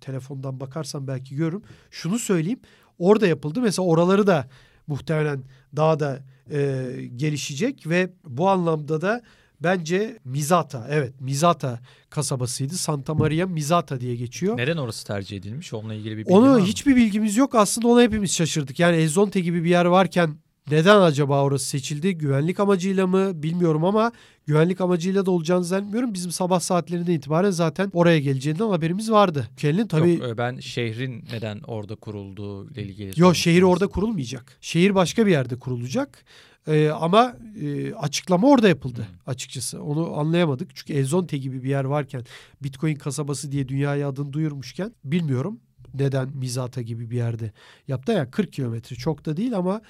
Speaker 1: telefondan bakarsam belki görürüm. Şunu söyleyeyim orada yapıldı. Mesela oraları da muhtemelen daha da e, gelişecek ve bu anlamda da bence Mizata evet Mizata kasabasıydı. Santa Maria Mizata diye geçiyor.
Speaker 2: Neden orası tercih edilmiş? Onunla ilgili bir bilgi
Speaker 1: Onu
Speaker 2: var mı?
Speaker 1: hiçbir bilgimiz yok. Aslında ona hepimiz şaşırdık. Yani Elzonte gibi bir yer varken neden acaba orası seçildi? Güvenlik amacıyla mı bilmiyorum ama güvenlik amacıyla da olacağını zannetmiyorum. Bizim sabah saatlerinden itibaren zaten oraya geleceğinden haberimiz vardı. Kelinin tabii
Speaker 2: Yok, e, ben şehrin neden orada kurulduğu ile ilgili.
Speaker 1: Yok şehir orada kurulmayacak. Şehir başka bir yerde kurulacak. Ee, ama e, açıklama orada yapıldı açıkçası. Onu anlayamadık. Çünkü Elzonte gibi bir yer varken Bitcoin kasabası diye dünyaya adını duyurmuşken bilmiyorum neden Mizata gibi bir yerde yaptı. Yani 40 kilometre çok da değil ama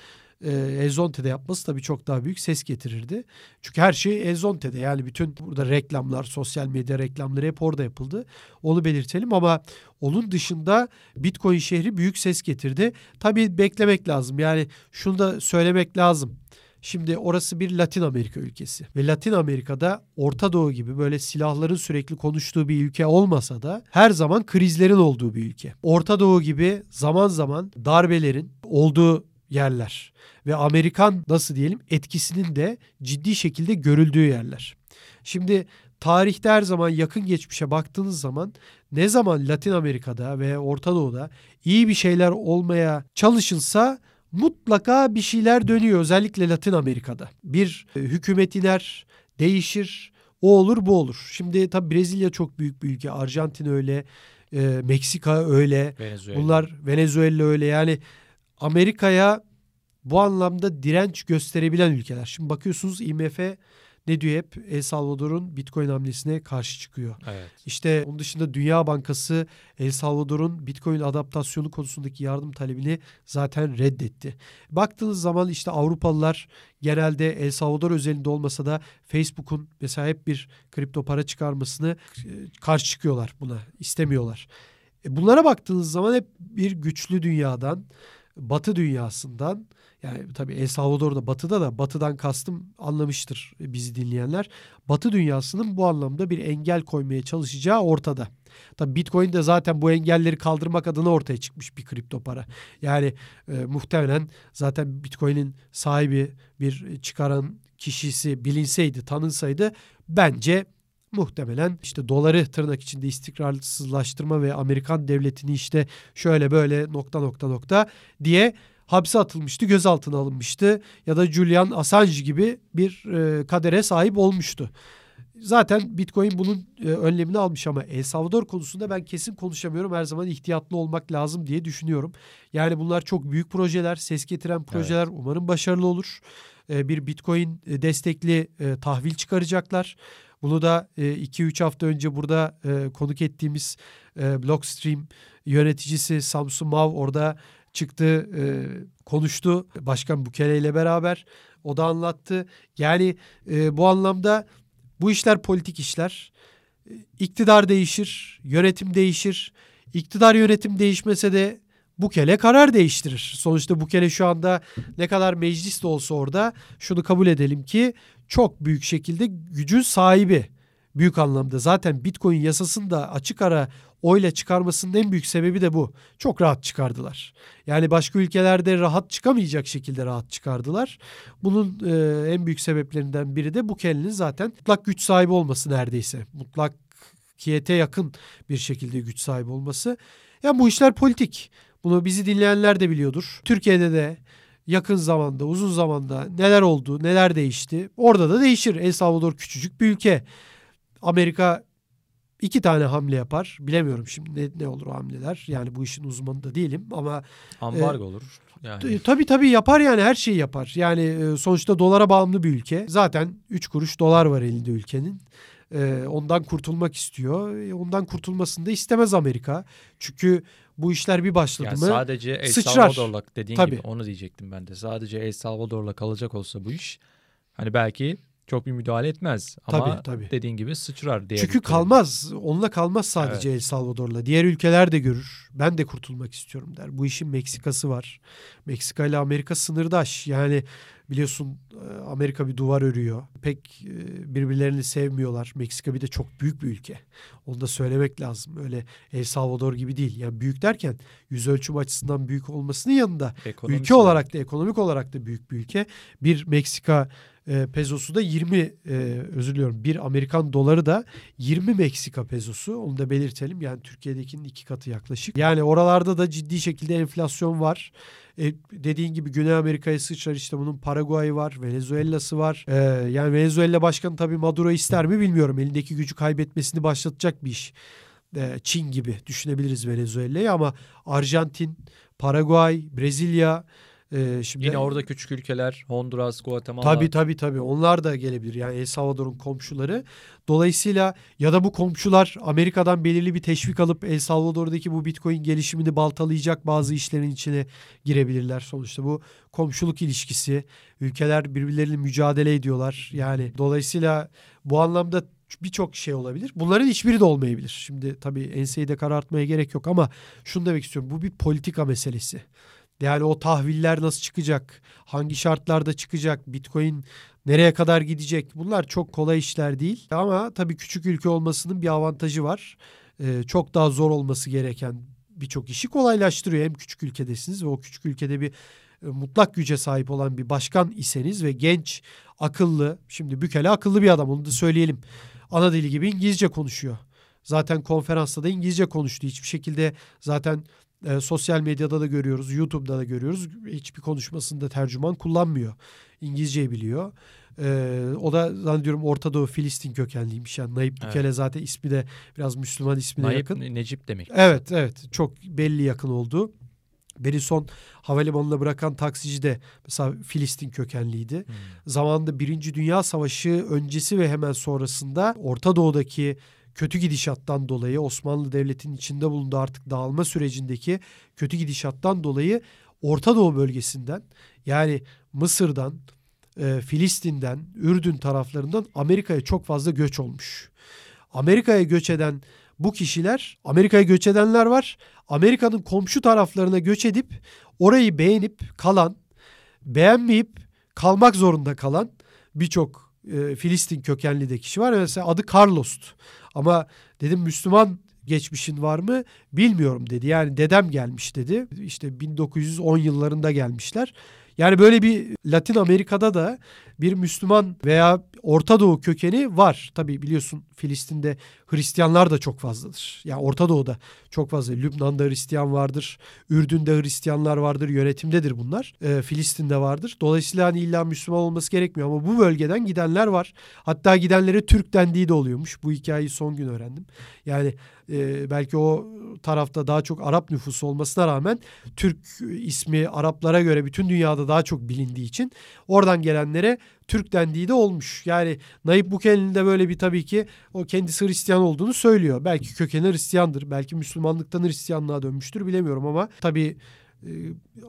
Speaker 1: e, Elzonte'de yapması tabii çok daha büyük ses getirirdi. Çünkü her şey Elzonte'de yani bütün burada reklamlar, sosyal medya reklamları hep orada yapıldı. Onu belirtelim ama onun dışında Bitcoin şehri büyük ses getirdi. Tabii beklemek lazım. Yani şunu da söylemek lazım. Şimdi orası bir Latin Amerika ülkesi ve Latin Amerika'da Orta Doğu gibi böyle silahların sürekli konuştuğu bir ülke olmasa da her zaman krizlerin olduğu bir ülke. Orta Doğu gibi zaman zaman darbelerin olduğu yerler ve Amerikan nasıl diyelim etkisinin de ciddi şekilde görüldüğü yerler. Şimdi tarihte her zaman yakın geçmişe baktığınız zaman ne zaman Latin Amerika'da ve Orta Doğu'da iyi bir şeyler olmaya çalışılsa mutlaka bir şeyler dönüyor özellikle Latin Amerika'da. Bir e, hükümet iner, değişir, o olur bu olur. Şimdi tabii Brezilya çok büyük bir ülke, Arjantin öyle, e, Meksika öyle,
Speaker 2: Venezuela.
Speaker 1: bunlar Venezuela öyle yani Amerika'ya bu anlamda direnç gösterebilen ülkeler. Şimdi bakıyorsunuz IMF ne diyor hep El Salvador'un Bitcoin hamlesine karşı çıkıyor.
Speaker 2: Evet.
Speaker 1: İşte onun dışında Dünya Bankası El Salvador'un Bitcoin adaptasyonu konusundaki yardım talebini zaten reddetti. Baktığınız zaman işte Avrupalılar genelde El Salvador özelinde olmasa da Facebook'un mesela hep bir kripto para çıkarmasını e, karşı çıkıyorlar buna. istemiyorlar. E, Bunlara baktığınız zaman hep bir güçlü dünyadan, batı dünyasından yani tabii El Salvador'da batıda da batıdan kastım anlamıştır bizi dinleyenler. Batı dünyasının bu anlamda bir engel koymaya çalışacağı ortada. Tabii Bitcoin de zaten bu engelleri kaldırmak adına ortaya çıkmış bir kripto para. Yani e, muhtemelen zaten Bitcoin'in sahibi bir çıkaran kişisi bilinseydi, tanınsaydı bence muhtemelen işte doları tırnak içinde istikrarsızlaştırma ve Amerikan devletini işte şöyle böyle nokta nokta nokta diye hapse atılmıştı, gözaltına alınmıştı ya da Julian Assange gibi bir e, kadere sahip olmuştu. Zaten Bitcoin bunun e, önlemini almış ama El Salvador konusunda ben kesin konuşamıyorum. Her zaman ihtiyatlı olmak lazım diye düşünüyorum. Yani bunlar çok büyük projeler, ses getiren projeler. Umarım başarılı olur. E, bir Bitcoin e, destekli e, tahvil çıkaracaklar. Bunu da 2-3 hafta önce burada e, konuk ettiğimiz e, Blockstream yöneticisi Samsun Mav orada çıktı, e, konuştu. Başkan Bukele ile beraber o da anlattı. Yani e, bu anlamda bu işler politik işler. E, İktidar değişir, yönetim değişir. İktidar yönetim değişmese de Bukele karar değiştirir. Sonuçta Bukele şu anda ne kadar meclis de olsa orada şunu kabul edelim ki çok büyük şekilde gücün sahibi. Büyük anlamda zaten Bitcoin yasasını da açık ara oyla çıkarmasının en büyük sebebi de bu. Çok rahat çıkardılar. Yani başka ülkelerde rahat çıkamayacak şekilde rahat çıkardılar. Bunun e, en büyük sebeplerinden biri de Bukele'nin zaten mutlak güç sahibi olması neredeyse. Mutlak kiyete yakın bir şekilde güç sahibi olması. Yani bu işler politik. Bunu bizi dinleyenler de biliyordur. Türkiye'de de yakın zamanda, uzun zamanda neler oldu, neler değişti. Orada da değişir. El Salvador küçücük bir ülke. Amerika iki tane hamle yapar. Bilemiyorum şimdi ne, ne olur o hamleler. Yani bu işin uzmanı da değilim ama
Speaker 2: Ambargo olur. Yani.
Speaker 1: tabii tabii yapar yani her şeyi yapar. Yani e, sonuçta dolara bağımlı bir ülke. Zaten 3 kuruş dolar var elinde ülkenin. E, ondan kurtulmak istiyor. E, ondan kurtulmasını da istemez Amerika. Çünkü bu işler bir başladı
Speaker 2: Yani
Speaker 1: mı
Speaker 2: sadece El
Speaker 1: sıçrar.
Speaker 2: Salvador'la dediğin
Speaker 1: Tabii.
Speaker 2: gibi onu diyecektim ben de. Sadece El Salvador'la kalacak olsa bu iş hani belki çok bir müdahale etmez ama
Speaker 1: Tabii, tabii.
Speaker 2: dediğin gibi sıçrar diye.
Speaker 1: Çünkü kalmaz. Onunla kalmaz sadece El Salvador'la. Diğer ülkeler de görür. Ben de kurtulmak istiyorum der. Bu işin Meksikası var. Meksika ile Amerika sınırdaş. Yani biliyorsun e, Amerika bir duvar örüyor. Pek e, birbirlerini sevmiyorlar. Meksika bir de çok büyük bir ülke. Onu da söylemek lazım. Öyle El Salvador gibi değil. Yani büyük derken yüz ölçüm açısından büyük olmasının yanında
Speaker 2: Ekonomisi
Speaker 1: ülke olarak da ekonomik olarak da büyük bir ülke. Bir Meksika e, pezosu da 20 e, özür diliyorum bir Amerikan doları da 20 Meksika pezosu onu da belirtelim. Yani Türkiye'dekinin iki katı yaklaşık. Yani oralarda da ciddi şekilde enflasyon var. E, dediğin gibi Güney Amerika'ya sıçrar işte bunun Paraguay'ı var, Venezuela'sı var. E, yani Venezuela başkanı tabii Maduro ister mi bilmiyorum. Elindeki gücü kaybetmesini başlatacak bir iş. E, Çin gibi düşünebiliriz Venezuela'yı ama Arjantin, Paraguay, Brezilya e, şimdi
Speaker 2: Yine orada küçük ülkeler Honduras, Guatemala.
Speaker 1: Tabii tabii tabii. Onlar da gelebilir. Yani El Salvador'un komşuları. Dolayısıyla ya da bu komşular Amerika'dan belirli bir teşvik alıp El Salvador'daki bu Bitcoin gelişimini baltalayacak bazı işlerin içine girebilirler. Sonuçta bu komşuluk ilişkisi. Ülkeler birbirleriyle mücadele ediyorlar. Yani dolayısıyla bu anlamda birçok şey olabilir. Bunların hiçbiri de olmayabilir. Şimdi tabii enseyi de karartmaya gerek yok ama şunu demek istiyorum. Bu bir politika meselesi. Yani o tahviller nasıl çıkacak? Hangi şartlarda çıkacak? Bitcoin nereye kadar gidecek? Bunlar çok kolay işler değil. Ama tabii küçük ülke olmasının bir avantajı var. Ee, çok daha zor olması gereken birçok işi kolaylaştırıyor. Hem küçük ülkedesiniz ve o küçük ülkede bir e, mutlak güce sahip olan bir başkan iseniz ve genç, akıllı, şimdi Bükele akıllı bir adam onu da söyleyelim. Ana dili gibi İngilizce konuşuyor. Zaten konferansta da İngilizce konuştu. Hiçbir şekilde zaten e, sosyal medyada da görüyoruz, YouTube'da da görüyoruz. Hiçbir konuşmasında tercüman kullanmıyor. İngilizceyi biliyor. E, o da zannediyorum Orta Doğu Filistin kökenliymiş. Yani Naip Bükele evet. zaten ismi de biraz Müslüman ismine
Speaker 2: Naip,
Speaker 1: yakın.
Speaker 2: Necip demek.
Speaker 1: Evet evet çok belli yakın oldu. Beni son havalimanına bırakan taksici de mesela Filistin kökenliydi. Hmm. Zamanında Birinci Dünya Savaşı öncesi ve hemen sonrasında Orta Doğu'daki kötü gidişattan dolayı Osmanlı Devleti'nin içinde bulunduğu artık dağılma sürecindeki kötü gidişattan dolayı Orta Doğu bölgesinden yani Mısır'dan, e, Filistin'den, Ürdün taraflarından Amerika'ya çok fazla göç olmuş. Amerika'ya göç eden bu kişiler, Amerika'ya göç edenler var. Amerika'nın komşu taraflarına göç edip orayı beğenip kalan, beğenmeyip kalmak zorunda kalan birçok e, Filistin kökenli de kişi var. Mesela adı Carlos'tu. Ama dedim Müslüman geçmişin var mı bilmiyorum dedi. Yani dedem gelmiş dedi. İşte 1910 yıllarında gelmişler. Yani böyle bir Latin Amerika'da da bir Müslüman veya Orta Doğu kökeni var. Tabi biliyorsun Filistin'de Hristiyanlar da çok fazladır. Yani Orta Doğu'da çok fazla. Lübnan'da Hristiyan vardır. Ürdün'de Hristiyanlar vardır. Yönetimdedir bunlar. E, Filistin'de vardır. Dolayısıyla hani illa Müslüman olması gerekmiyor ama bu bölgeden gidenler var. Hatta gidenlere Türk dendiği de oluyormuş. Bu hikayeyi son gün öğrendim. Yani e, belki o tarafta daha çok Arap nüfusu olmasına rağmen Türk ismi Araplara göre bütün dünyada daha çok bilindiği için oradan gelenlere Türk dendiği de olmuş. Yani Nayib Bukele'nin de böyle bir tabii ki o kendisi Hristiyan olduğunu söylüyor. Belki kökeni Hristiyandır. Belki Müslümanlıktan Hristiyanlığa dönmüştür bilemiyorum ama tabii e,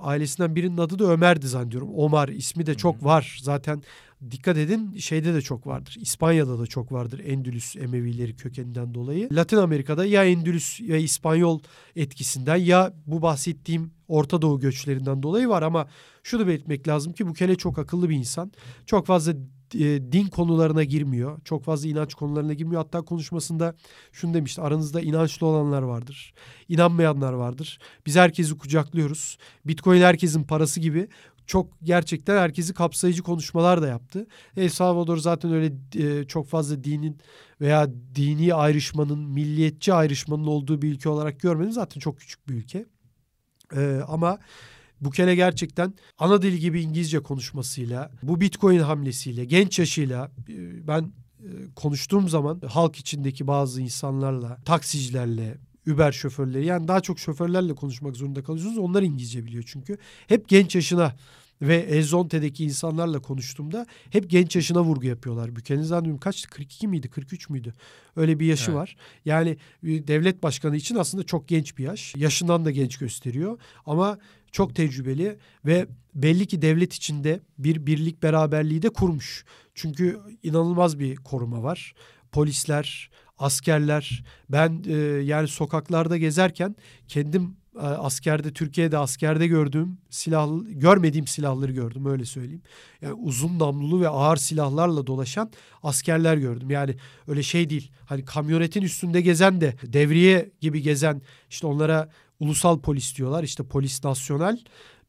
Speaker 1: ailesinden birinin adı da Ömer'di zannediyorum. Omar ismi de çok var. Zaten dikkat edin şeyde de çok vardır. İspanya'da da çok vardır Endülüs Emevileri kökeninden dolayı. Latin Amerika'da ya Endülüs ve İspanyol etkisinden ya bu bahsettiğim Orta Doğu göçlerinden dolayı var ama şunu belirtmek lazım ki bu kele çok akıllı bir insan. Çok fazla e, din konularına girmiyor. Çok fazla inanç konularına girmiyor. Hatta konuşmasında şunu demişti. Aranızda inançlı olanlar vardır. inanmayanlar vardır. Biz herkesi kucaklıyoruz. Bitcoin herkesin parası gibi çok gerçekten herkesi kapsayıcı konuşmalar da yaptı. El Salvador zaten öyle e, çok fazla dinin veya dini ayrışmanın, milliyetçi ayrışmanın olduğu bir ülke olarak görmedim. Zaten çok küçük bir ülke. E, ama Bukele gerçekten ana dil gibi İngilizce konuşmasıyla, bu Bitcoin hamlesiyle, genç yaşıyla e, ben e, konuştuğum zaman halk içindeki bazı insanlarla, taksicilerle, Uber şoförleri yani daha çok şoförlerle konuşmak zorunda kalıyorsunuz. Onlar İngilizce biliyor çünkü. Hep genç yaşına ve Ezonte'deki insanlarla konuştuğumda hep genç yaşına vurgu yapıyorlar. Bükeniz zannediyorum kaçtı? 42 miydi? 43 müydü? Öyle bir yaşı evet. var. Yani e, devlet başkanı için aslında çok genç bir yaş. Yaşından da genç gösteriyor. Ama çok tecrübeli ve belli ki devlet içinde bir birlik beraberliği de kurmuş. Çünkü inanılmaz bir koruma var. Polisler, askerler. Ben e, yani sokaklarda gezerken kendim e, askerde Türkiye'de askerde gördüğüm silah görmediğim silahları gördüm öyle söyleyeyim. Yani uzun namlulu ve ağır silahlarla dolaşan askerler gördüm. Yani öyle şey değil. Hani kamyonetin üstünde gezen de devriye gibi gezen işte onlara ulusal polis diyorlar. İşte polis nasyonal.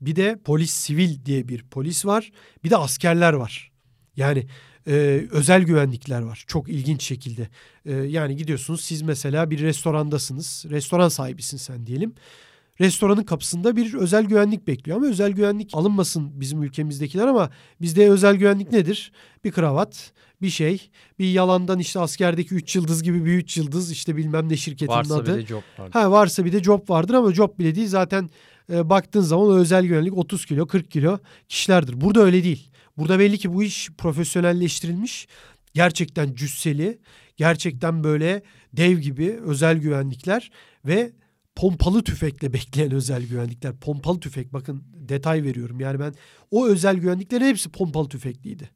Speaker 1: Bir de polis sivil diye bir polis var. Bir de askerler var. Yani e, özel güvenlikler var. Çok ilginç şekilde. E, yani gidiyorsunuz siz mesela bir restorandasınız. Restoran sahibisin sen diyelim. Restoranın kapısında bir özel güvenlik bekliyor ama özel güvenlik alınmasın bizim ülkemizdekiler ama bizde özel güvenlik nedir? Bir kravat, bir şey, bir yalandan işte askerdeki 3 yıldız gibi bir 3 yıldız işte bilmem ne şirketin
Speaker 2: varsa
Speaker 1: adı.
Speaker 2: Varsa bir de job vardır.
Speaker 1: Ha varsa bir de job vardır ama job bile değil zaten e, baktığın zaman o özel güvenlik 30 kilo 40 kilo kişilerdir. Burada öyle değil. Burada belli ki bu iş profesyonelleştirilmiş. Gerçekten cüsseli, gerçekten böyle dev gibi özel güvenlikler ve pompalı tüfekle bekleyen özel güvenlikler. Pompalı tüfek bakın detay veriyorum. Yani ben o özel güvenliklerin hepsi pompalı tüfekliydi.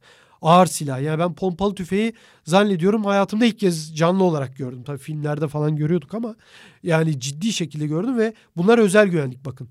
Speaker 1: Ağır silah. Yani ben pompalı tüfeği zannediyorum hayatımda ilk kez canlı olarak gördüm. Tabii filmlerde falan görüyorduk ama yani ciddi şekilde gördüm ve bunlar özel güvenlik bakın.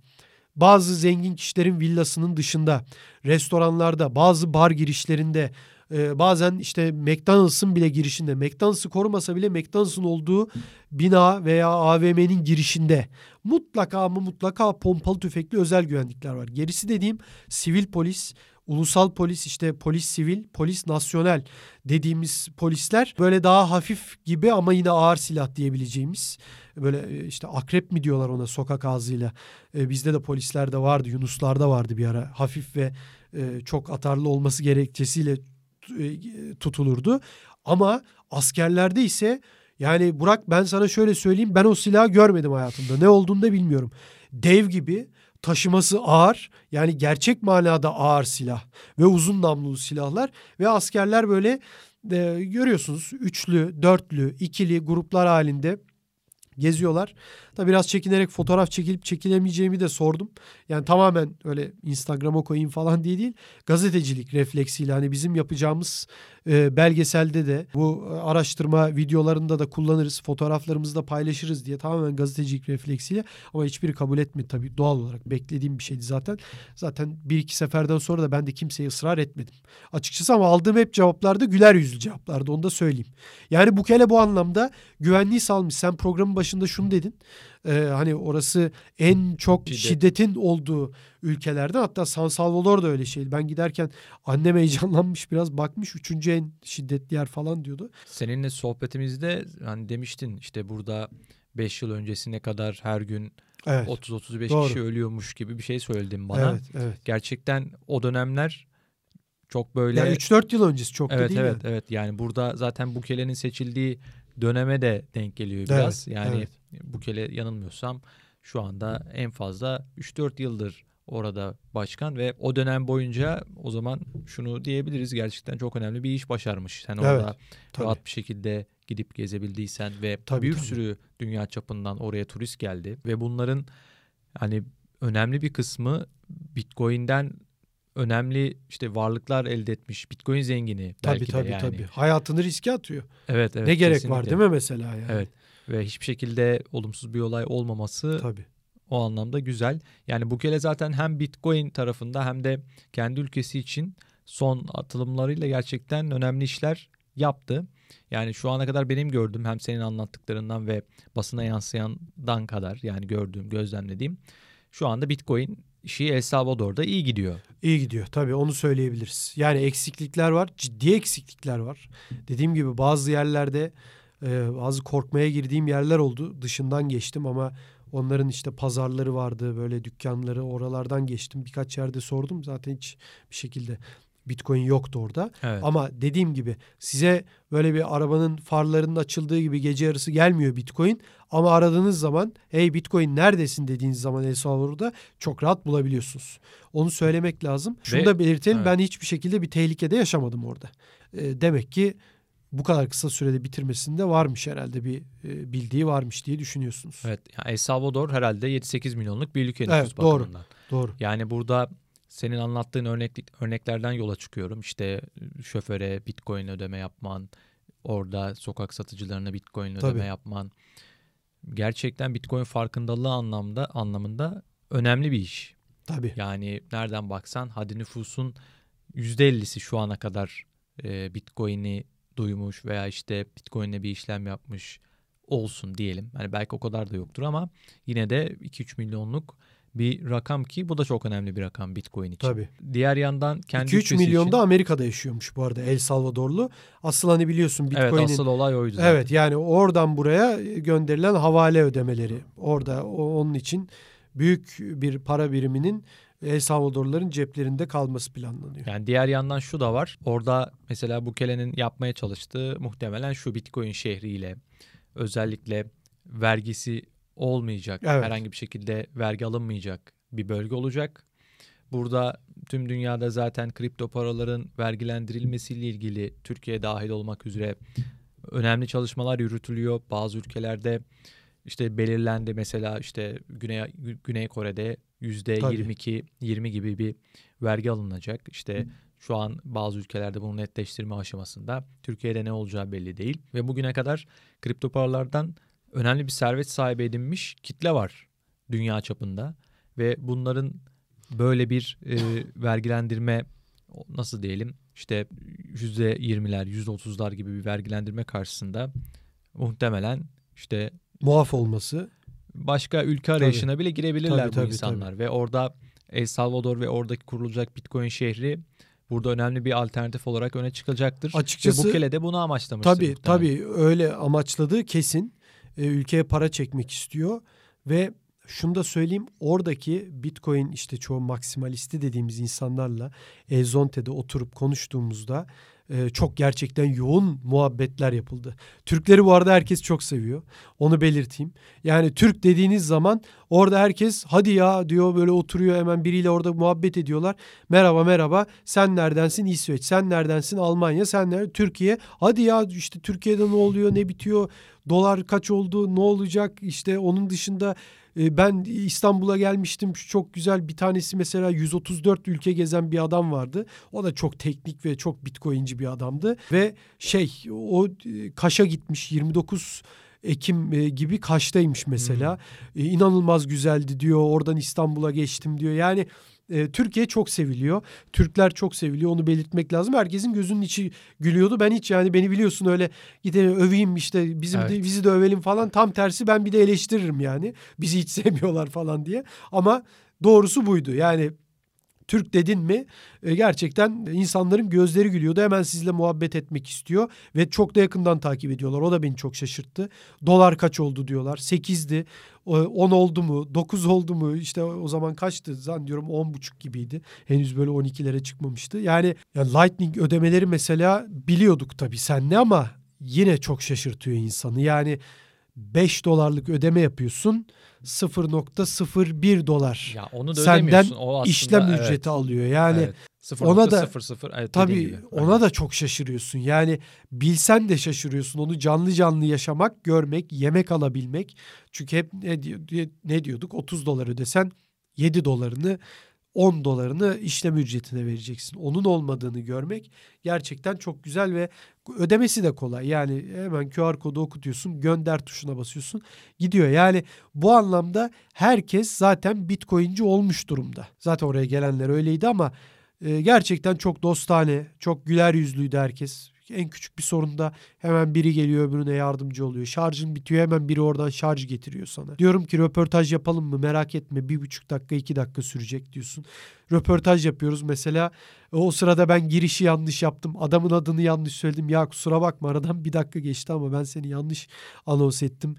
Speaker 1: bazı zengin kişilerin villasının dışında, restoranlarda, bazı bar girişlerinde, e, bazen işte McDonald's'ın bile girişinde, McDonald's'ı korumasa bile McDonald's'ın olduğu bina veya AVM'nin girişinde mutlaka ama mutlaka pompalı tüfekli özel güvenlikler var. Gerisi dediğim sivil polis, ulusal polis işte polis sivil, polis nasyonel dediğimiz polisler böyle daha hafif gibi ama yine ağır silah diyebileceğimiz böyle e, işte akrep mi diyorlar ona sokak ağzıyla. E, bizde de polislerde vardı, Yunuslarda vardı bir ara. Hafif ve e, çok atarlı olması gerekçesiyle tutulurdu. Ama askerlerde ise yani Burak ben sana şöyle söyleyeyim ben o silahı görmedim hayatımda. Ne olduğunu da bilmiyorum. Dev gibi taşıması ağır yani gerçek manada ağır silah ve uzun namlulu silahlar ve askerler böyle e, görüyorsunuz üçlü, dörtlü, ikili gruplar halinde geziyorlar. Da biraz çekinerek fotoğraf çekilip çekilemeyeceğimi de sordum. Yani tamamen öyle Instagram'a koyayım falan diye değil. Gazetecilik refleksiyle hani bizim yapacağımız e, belgeselde de bu e, araştırma videolarında da kullanırız. Fotoğraflarımızı da paylaşırız diye tamamen gazetecilik refleksiyle ama hiçbiri kabul etmedi tabii doğal olarak. Beklediğim bir şeydi zaten. Zaten bir iki seferden sonra da ben de kimseye ısrar etmedim. Açıkçası ama aldığım hep cevaplarda güler yüzlü cevaplardı onu da söyleyeyim. Yani bu kele bu anlamda güvenliği salmış. Sen programın başında şunu dedin e, hani orası en çok Şiddet. şiddetin olduğu ülkelerden hatta San Salvador da öyle şeydi. Ben giderken annem heyecanlanmış biraz bakmış üçüncü en şiddetli yer falan diyordu.
Speaker 2: Seninle sohbetimizde hani demiştin işte burada 5 yıl öncesine kadar her gün evet. 30-35 kişi ölüyormuş gibi bir şey söyledin bana. Evet, evet. Gerçekten o dönemler çok böyle...
Speaker 1: Yani 3-4 yıl öncesi çok
Speaker 2: evet,
Speaker 1: da değil
Speaker 2: Evet evet evet yani burada zaten Bukele'nin seçildiği döneme de denk geliyor biraz. Evet, yani evet. Bukele yanılmıyorsam şu anda en fazla 3-4 yıldır orada başkan ve o dönem boyunca o zaman şunu diyebiliriz gerçekten çok önemli bir iş başarmış. Sen evet, orada tabii. rahat bir şekilde gidip gezebildiysen ve tabii, bir tabii. sürü dünya çapından oraya turist geldi ve bunların hani önemli bir kısmı Bitcoin'den önemli işte varlıklar elde etmiş. Bitcoin zengini belki
Speaker 1: tabii,
Speaker 2: de yani.
Speaker 1: Tabii Hayatını riske atıyor.
Speaker 2: Evet evet.
Speaker 1: Ne gerek kesinlikle. var değil mi mesela yani?
Speaker 2: Evet. Ve hiçbir şekilde olumsuz bir olay olmaması tabii. o anlamda güzel. Yani Bukele zaten hem Bitcoin tarafında hem de kendi ülkesi için son atılımlarıyla gerçekten önemli işler yaptı. Yani şu ana kadar benim gördüğüm hem senin anlattıklarından ve basına yansıyandan kadar yani gördüğüm, gözlemlediğim şu anda Bitcoin işi El Salvador'da iyi gidiyor.
Speaker 1: İyi gidiyor tabii onu söyleyebiliriz. Yani eksiklikler var, ciddi eksiklikler var. Dediğim gibi bazı yerlerde e, bazı korkmaya girdiğim yerler oldu. Dışından geçtim ama onların işte pazarları vardı, böyle dükkanları oralardan geçtim. Birkaç yerde sordum zaten hiç bir şekilde Bitcoin yoktu orada. Evet. Ama dediğim gibi size böyle bir arabanın farlarının açıldığı gibi gece yarısı gelmiyor Bitcoin. Ama aradığınız zaman hey Bitcoin neredesin dediğiniz zaman El Salvador'da çok rahat bulabiliyorsunuz. Onu söylemek lazım. Şunu Ve, da belirtelim evet. ben hiçbir şekilde bir tehlikede yaşamadım orada. E, demek ki bu kadar kısa sürede bitirmesinde varmış herhalde bir e, bildiği varmış diye düşünüyorsunuz.
Speaker 2: Evet. Yani El Salvador herhalde 7-8 milyonluk bir ülke nüfus evet, doğru, bakımından. Doğru. Yani burada senin anlattığın örnek, örneklerden yola çıkıyorum. İşte şoföre bitcoin ödeme yapman, orada sokak satıcılarına bitcoin Tabii. ödeme yapman. Gerçekten bitcoin farkındalığı anlamda anlamında önemli bir iş.
Speaker 1: Tabii.
Speaker 2: Yani nereden baksan hadi nüfusun %50'si şu ana kadar e, bitcoin'i duymuş veya işte bitcoin'le bir işlem yapmış olsun diyelim. Hani belki o kadar da yoktur ama yine de 2-3 milyonluk bir rakam ki bu da çok önemli bir rakam Bitcoin için.
Speaker 1: Tabii.
Speaker 2: Diğer yandan kendi
Speaker 1: 2-3 milyon da Amerika'da yaşıyormuş bu arada El Salvadorlu. Asıl hani biliyorsun Bitcoin'in
Speaker 2: Evet asıl olay oydu
Speaker 1: zaten. Evet yani oradan buraya gönderilen havale ödemeleri. Orada onun için büyük bir para biriminin El Salvadorluların ceplerinde kalması planlanıyor.
Speaker 2: Yani diğer yandan şu da var. Orada mesela Bukele'nin yapmaya çalıştığı muhtemelen şu Bitcoin şehriyle özellikle vergisi olmayacak. Evet. Herhangi bir şekilde vergi alınmayacak bir bölge olacak. Burada tüm dünyada zaten kripto paraların vergilendirilmesiyle ilgili Türkiye dahil olmak üzere önemli çalışmalar yürütülüyor. Bazı ülkelerde işte belirlendi mesela işte Güney Güney Kore'de 22 20 gibi bir vergi alınacak. İşte şu an bazı ülkelerde bunu netleştirme aşamasında. Türkiye'de ne olacağı belli değil ve bugüne kadar kripto paralardan önemli bir servet sahibi edinmiş kitle var dünya çapında. ve bunların böyle bir e, vergilendirme nasıl diyelim işte %20'ler, %30'lar gibi bir vergilendirme karşısında muhtemelen işte
Speaker 1: muaf olması
Speaker 2: başka ülke arayışına tabii. bile girebilirler
Speaker 1: tabii,
Speaker 2: bu
Speaker 1: tabii,
Speaker 2: insanlar
Speaker 1: tabii.
Speaker 2: ve orada El Salvador ve oradaki kurulacak Bitcoin şehri burada önemli bir alternatif olarak öne çıkacaktır.
Speaker 1: Açıkçası
Speaker 2: ve Bukele de bunu amaçlamıştır.
Speaker 1: Tabii
Speaker 2: muhtemelen.
Speaker 1: tabii öyle amaçladığı kesin. E, ülkeye para çekmek istiyor ve şunu da söyleyeyim oradaki Bitcoin işte çoğu maksimalisti dediğimiz insanlarla Ezonte'de oturup konuştuğumuzda e, çok gerçekten yoğun muhabbetler yapıldı. Türkleri bu arada herkes çok seviyor. Onu belirteyim. Yani Türk dediğiniz zaman orada herkes hadi ya diyor böyle oturuyor hemen biriyle orada muhabbet ediyorlar. Merhaba merhaba. Sen neredensin? İsveç. Sen neredensin? Almanya. Sen nereden Türkiye. Hadi ya işte Türkiye'de ne oluyor ne bitiyor? Dolar kaç oldu ne olacak? İşte onun dışında e, ben İstanbul'a gelmiştim. Çok güzel bir tanesi mesela 134 ülke gezen bir adam vardı. O da çok teknik ve çok bitcoinci bir adamdı. Ve şey o e, Kaş'a gitmiş 29 Ekim e, gibi Kaş'taymış mesela. Hmm. İnanılmaz güzeldi diyor. Oradan İstanbul'a geçtim diyor. Yani e, Türkiye çok seviliyor. Türkler çok seviliyor. Onu belirtmek lazım. Herkesin gözünün içi gülüyordu. Ben hiç yani beni biliyorsun öyle gidelim öveyim işte bizim evet. de, bizi de övelim falan. Tam tersi ben bir de eleştiririm yani. Bizi hiç sevmiyorlar falan diye. Ama doğrusu buydu. Yani Türk dedin mi e, gerçekten insanların gözleri gülüyordu. Hemen sizle muhabbet etmek istiyor ve çok da yakından takip ediyorlar. O da beni çok şaşırttı. Dolar kaç oldu diyorlar. 8'di. 10 oldu mu? 9 oldu mu? İşte o zaman kaçtı? Zannediyorum 10,5 gibiydi. Henüz böyle 12'lere çıkmamıştı. Yani, yani Lightning ödemeleri mesela biliyorduk tabii senle ama yine çok şaşırtıyor insanı. Yani 5 dolarlık ödeme yapıyorsun 0.01 dolar.
Speaker 2: Ya onu da
Speaker 1: senden
Speaker 2: o aslında,
Speaker 1: işlem
Speaker 2: evet.
Speaker 1: ücreti alıyor. Yani
Speaker 2: evet. 0.
Speaker 1: ona da
Speaker 2: 00, evet,
Speaker 1: tabii
Speaker 2: gibi.
Speaker 1: ona da çok şaşırıyorsun. Yani bilsen de şaşırıyorsun. Onu canlı canlı yaşamak, görmek, yemek alabilmek. Çünkü hep ne, diyor, ne diyorduk? 30 dolar ödesen 7 dolarını 10 dolarını işlem ücretine vereceksin. Onun olmadığını görmek gerçekten çok güzel ve ödemesi de kolay. Yani hemen QR kodu okutuyorsun, gönder tuşuna basıyorsun, gidiyor. Yani bu anlamda herkes zaten Bitcoin'ci olmuş durumda. Zaten oraya gelenler öyleydi ama e, gerçekten çok dostane, çok güler yüzlüydü herkes. En küçük bir sorunda hemen biri geliyor öbürüne yardımcı oluyor. Şarjın bitiyor hemen biri oradan şarj getiriyor sana. Diyorum ki röportaj yapalım mı merak etme bir buçuk dakika iki dakika sürecek diyorsun. Röportaj yapıyoruz mesela o sırada ben girişi yanlış yaptım. Adamın adını yanlış söyledim. Ya kusura bakma aradan bir dakika geçti ama ben seni yanlış anons ettim.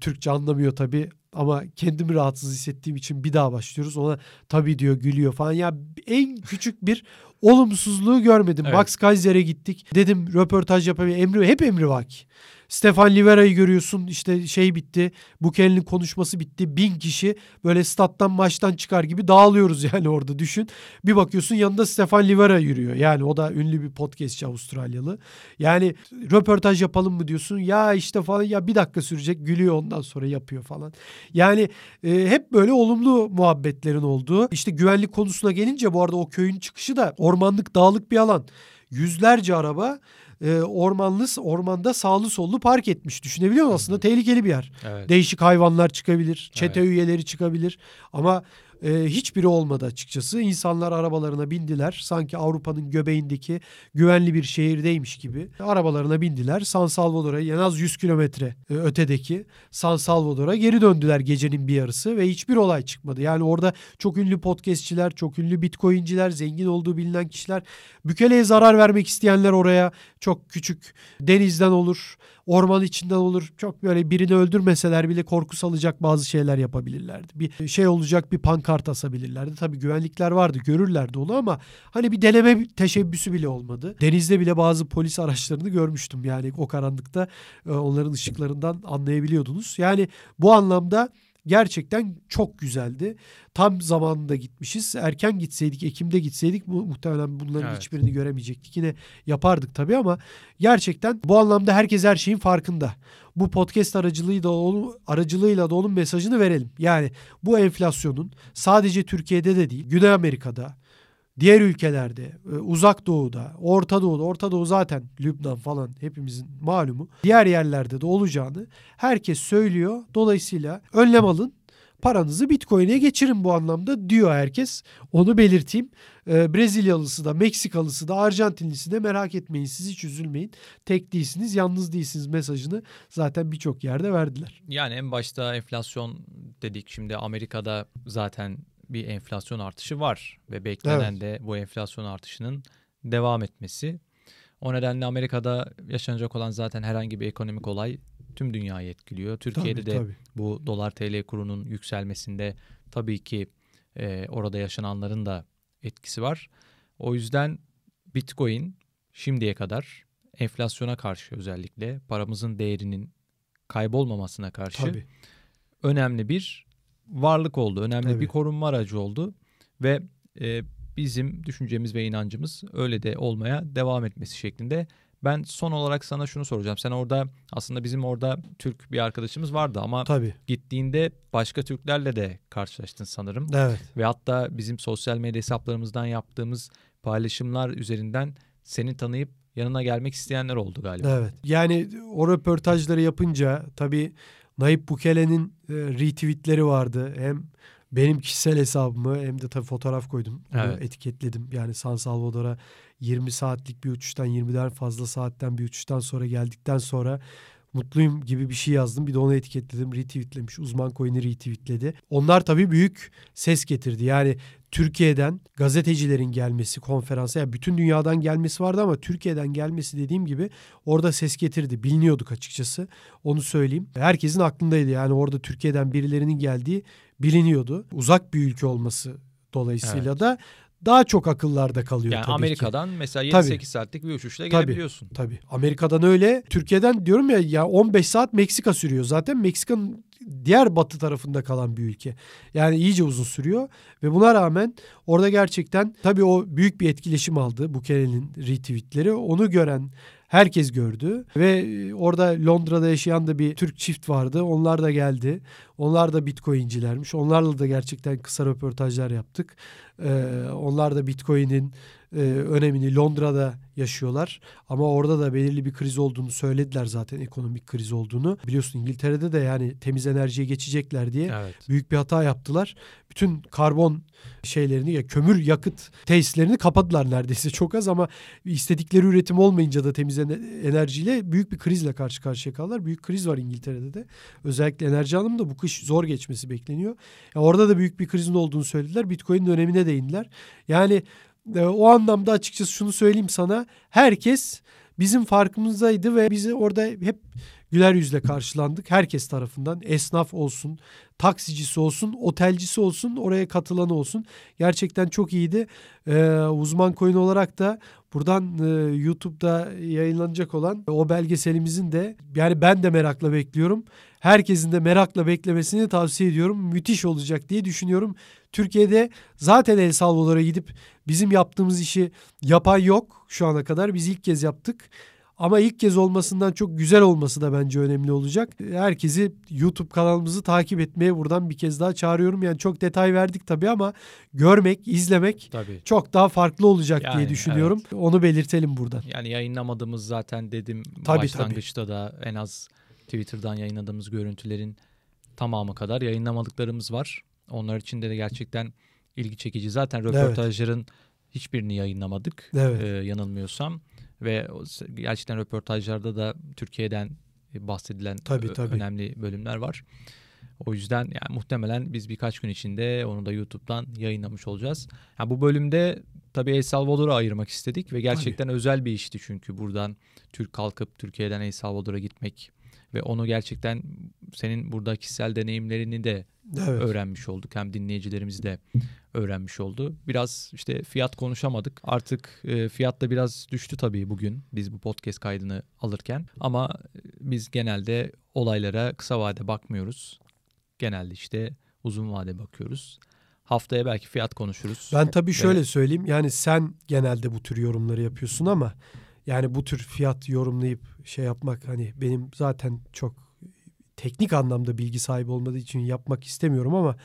Speaker 1: Türkçe anlamıyor tabii ama kendimi rahatsız hissettiğim için bir daha başlıyoruz. Ona tabii diyor gülüyor falan. Ya en küçük bir olumsuzluğu görmedim. Evet. Max Kaiser'e gittik. Dedim röportaj yapayım. Emri hep emri vaki. Stefan Livera'yı görüyorsun işte şey bitti. Bukel'in konuşması bitti. Bin kişi böyle stat'tan maçtan çıkar gibi dağılıyoruz yani orada düşün. Bir bakıyorsun yanında Stefan Livera yürüyor. Yani o da ünlü bir podcastçi Avustralyalı. Yani röportaj yapalım mı diyorsun. Ya işte falan ya bir dakika sürecek gülüyor ondan sonra yapıyor falan. Yani e, hep böyle olumlu muhabbetlerin olduğu. İşte güvenlik konusuna gelince bu arada o köyün çıkışı da ormanlık dağlık bir alan. Yüzlerce araba e, ormanlı ormanda sağlı sollu park etmiş. Düşünebiliyor musun? Aslında tehlikeli bir yer. Evet. Değişik hayvanlar çıkabilir, çete evet. üyeleri çıkabilir ama e, hiçbiri olmadı açıkçası. İnsanlar arabalarına bindiler. Sanki Avrupa'nın göbeğindeki güvenli bir şehirdeymiş gibi. Arabalarına bindiler. San Salvador'a en az 100 kilometre e, ötedeki San Salvador'a geri döndüler gecenin bir yarısı ve hiçbir olay çıkmadı. Yani orada çok ünlü podcastçiler, çok ünlü bitcoinciler, zengin olduğu bilinen kişiler, Bükele'ye zarar vermek isteyenler oraya çok küçük denizden olur, orman içinden olur. Çok böyle birini öldürmeseler bile korku salacak bazı şeyler yapabilirlerdi. Bir şey olacak bir pankart asabilirlerdi. Tabii güvenlikler vardı görürlerdi onu ama hani bir deneme teşebbüsü bile olmadı. Denizde bile bazı polis araçlarını görmüştüm yani o karanlıkta e, onların ışıklarından anlayabiliyordunuz. Yani bu anlamda gerçekten çok güzeldi. Tam zamanında gitmişiz. Erken gitseydik, Ekim'de gitseydik mu muhtemelen bunların evet. hiçbirini göremeyecektik. Yine yapardık tabii ama gerçekten bu anlamda herkes her şeyin farkında. Bu podcast aracılığıyla da onun, aracılığıyla da onun mesajını verelim. Yani bu enflasyonun sadece Türkiye'de de değil, Güney Amerika'da, diğer ülkelerde, e, uzak doğuda, Orta Doğu'da, Orta Doğu zaten Lübnan falan hepimizin malumu. Diğer yerlerde de olacağını herkes söylüyor. Dolayısıyla önlem alın. paranızı Bitcoin'e geçirin bu anlamda diyor herkes. Onu belirteyim. Ee, Brezilyalısı da, Meksikalısı da, Arjantinlisi de merak etmeyin. Siz hiç üzülmeyin. Tek değilsiniz, yalnız değilsiniz mesajını zaten birçok yerde verdiler.
Speaker 2: Yani en başta enflasyon dedik. Şimdi Amerika'da zaten bir enflasyon artışı var ve beklenen evet. de bu enflasyon artışının devam etmesi. O nedenle Amerika'da yaşanacak olan zaten herhangi bir ekonomik olay tüm dünyayı etkiliyor. Türkiye'de tabii, de tabii. bu dolar TL kurunun yükselmesinde tabii ki e, orada yaşananların da etkisi var. O yüzden Bitcoin şimdiye kadar enflasyona karşı özellikle paramızın değerinin kaybolmamasına karşı tabii. önemli bir varlık oldu. Önemli tabii. bir korunma aracı oldu ve e, bizim düşüncemiz ve inancımız öyle de olmaya devam etmesi şeklinde. Ben son olarak sana şunu soracağım. Sen orada aslında bizim orada Türk bir arkadaşımız vardı ama
Speaker 1: Tabii.
Speaker 2: gittiğinde başka Türklerle de karşılaştın sanırım.
Speaker 1: Evet.
Speaker 2: Ve hatta bizim sosyal medya hesaplarımızdan yaptığımız paylaşımlar üzerinden seni tanıyıp yanına gelmek isteyenler oldu galiba.
Speaker 1: Evet. Yani o röportajları yapınca tabii Nayip Bukele'nin e, retweetleri vardı. Hem benim kişisel hesabımı hem de tabii fotoğraf koydum. Evet. etiketledim. Yani San Salvador'a 20 saatlik bir uçuştan 20'den fazla saatten bir uçuştan sonra geldikten sonra mutluyum gibi bir şey yazdım. Bir de onu etiketledim. Retweetlemiş. Uzman coin'i retweetledi. Onlar tabii büyük ses getirdi. Yani Türkiye'den gazetecilerin gelmesi konferansa yani bütün dünyadan gelmesi vardı ama Türkiye'den gelmesi dediğim gibi orada ses getirdi. Biliniyorduk açıkçası. Onu söyleyeyim. Herkesin aklındaydı. Yani orada Türkiye'den birilerinin geldiği biliniyordu. Uzak bir ülke olması dolayısıyla evet. da daha çok akıllarda kalıyor
Speaker 2: yani
Speaker 1: tabii
Speaker 2: Amerika'dan
Speaker 1: ki.
Speaker 2: mesela 7-8 saatlik bir uçuşla gelebiliyorsun.
Speaker 1: Tabii, tabii. Amerika'dan öyle. Türkiye'den diyorum ya ya 15 saat Meksika sürüyor. Zaten Meksika'nın diğer batı tarafında kalan bir ülke. Yani iyice uzun sürüyor ve buna rağmen orada gerçekten tabii o büyük bir etkileşim aldı bu Bukel'in retweetleri. Onu gören herkes gördü ve e, orada Londra'da yaşayan da bir Türk çift vardı. Onlar da geldi. Onlar da Bitcoin'cilermiş. Onlarla da gerçekten kısa röportajlar yaptık. Ee, onlar da Bitcoin'in e, önemini Londra'da yaşıyorlar. Ama orada da belirli bir kriz olduğunu söylediler zaten ekonomik kriz olduğunu. Biliyorsun İngiltere'de de yani temiz enerjiye geçecekler diye evet. büyük bir hata yaptılar. Bütün karbon şeylerini ya kömür yakıt tesislerini kapadılar neredeyse çok az ama istedikleri üretim olmayınca da temiz enerjiyle büyük bir krizle karşı karşıya kaldılar. Büyük kriz var İngiltere'de de. Özellikle enerji anlamında bu kış zor geçmesi bekleniyor. Yani orada da büyük bir krizin olduğunu söylediler. Bitcoin'in önemine değindiler. Yani o anlamda açıkçası şunu söyleyeyim sana. Herkes bizim farkımızdaydı ve bizi orada hep güler yüzle karşılandık. Herkes tarafından esnaf olsun, taksicisi olsun, otelcisi olsun, oraya katılan olsun. Gerçekten çok iyiydi. Ee, uzman coin olarak da buradan e, YouTube'da yayınlanacak olan o belgeselimizin de yani ben de merakla bekliyorum. Herkesin de merakla beklemesini tavsiye ediyorum. Müthiş olacak diye düşünüyorum. Türkiye'de zaten El Salvador'a gidip bizim yaptığımız işi yapan yok şu ana kadar. Biz ilk kez yaptık. Ama ilk kez olmasından çok güzel olması da bence önemli olacak. Herkesi YouTube kanalımızı takip etmeye buradan bir kez daha çağırıyorum. Yani çok detay verdik tabii ama görmek, izlemek tabii. çok daha farklı olacak yani, diye düşünüyorum. Evet. Onu belirtelim buradan.
Speaker 2: Yani yayınlamadığımız zaten dedim tabii, başlangıçta tabii. da en az Twitter'dan yayınladığımız görüntülerin tamamı kadar yayınlamadıklarımız var. Onlar için de gerçekten ilgi çekici. Zaten röportajların evet. hiçbirini yayınlamadık evet. e, yanılmıyorsam. Ve gerçekten röportajlarda da Türkiye'den bahsedilen tabii, tabii. önemli bölümler var. O yüzden yani muhtemelen biz birkaç gün içinde onu da YouTube'dan yayınlamış olacağız. Yani bu bölümde tabii El Salvador'a ayırmak istedik ve gerçekten tabii. özel bir işti çünkü buradan Türk kalkıp Türkiye'den El Salvador'a gitmek ve onu gerçekten senin burada kişisel deneyimlerini de evet. öğrenmiş olduk. Hem dinleyicilerimiz de öğrenmiş oldu. Biraz işte fiyat konuşamadık. Artık e, fiyat da biraz düştü tabii bugün biz bu podcast kaydını alırken. Ama e, biz genelde olaylara kısa vade bakmıyoruz. Genelde işte uzun vade bakıyoruz. Haftaya belki fiyat konuşuruz.
Speaker 1: Ben tabii şöyle evet. söyleyeyim. Yani sen genelde bu tür yorumları yapıyorsun ama yani bu tür fiyat yorumlayıp şey yapmak hani benim zaten çok teknik anlamda bilgi sahibi olmadığı için yapmak istemiyorum ama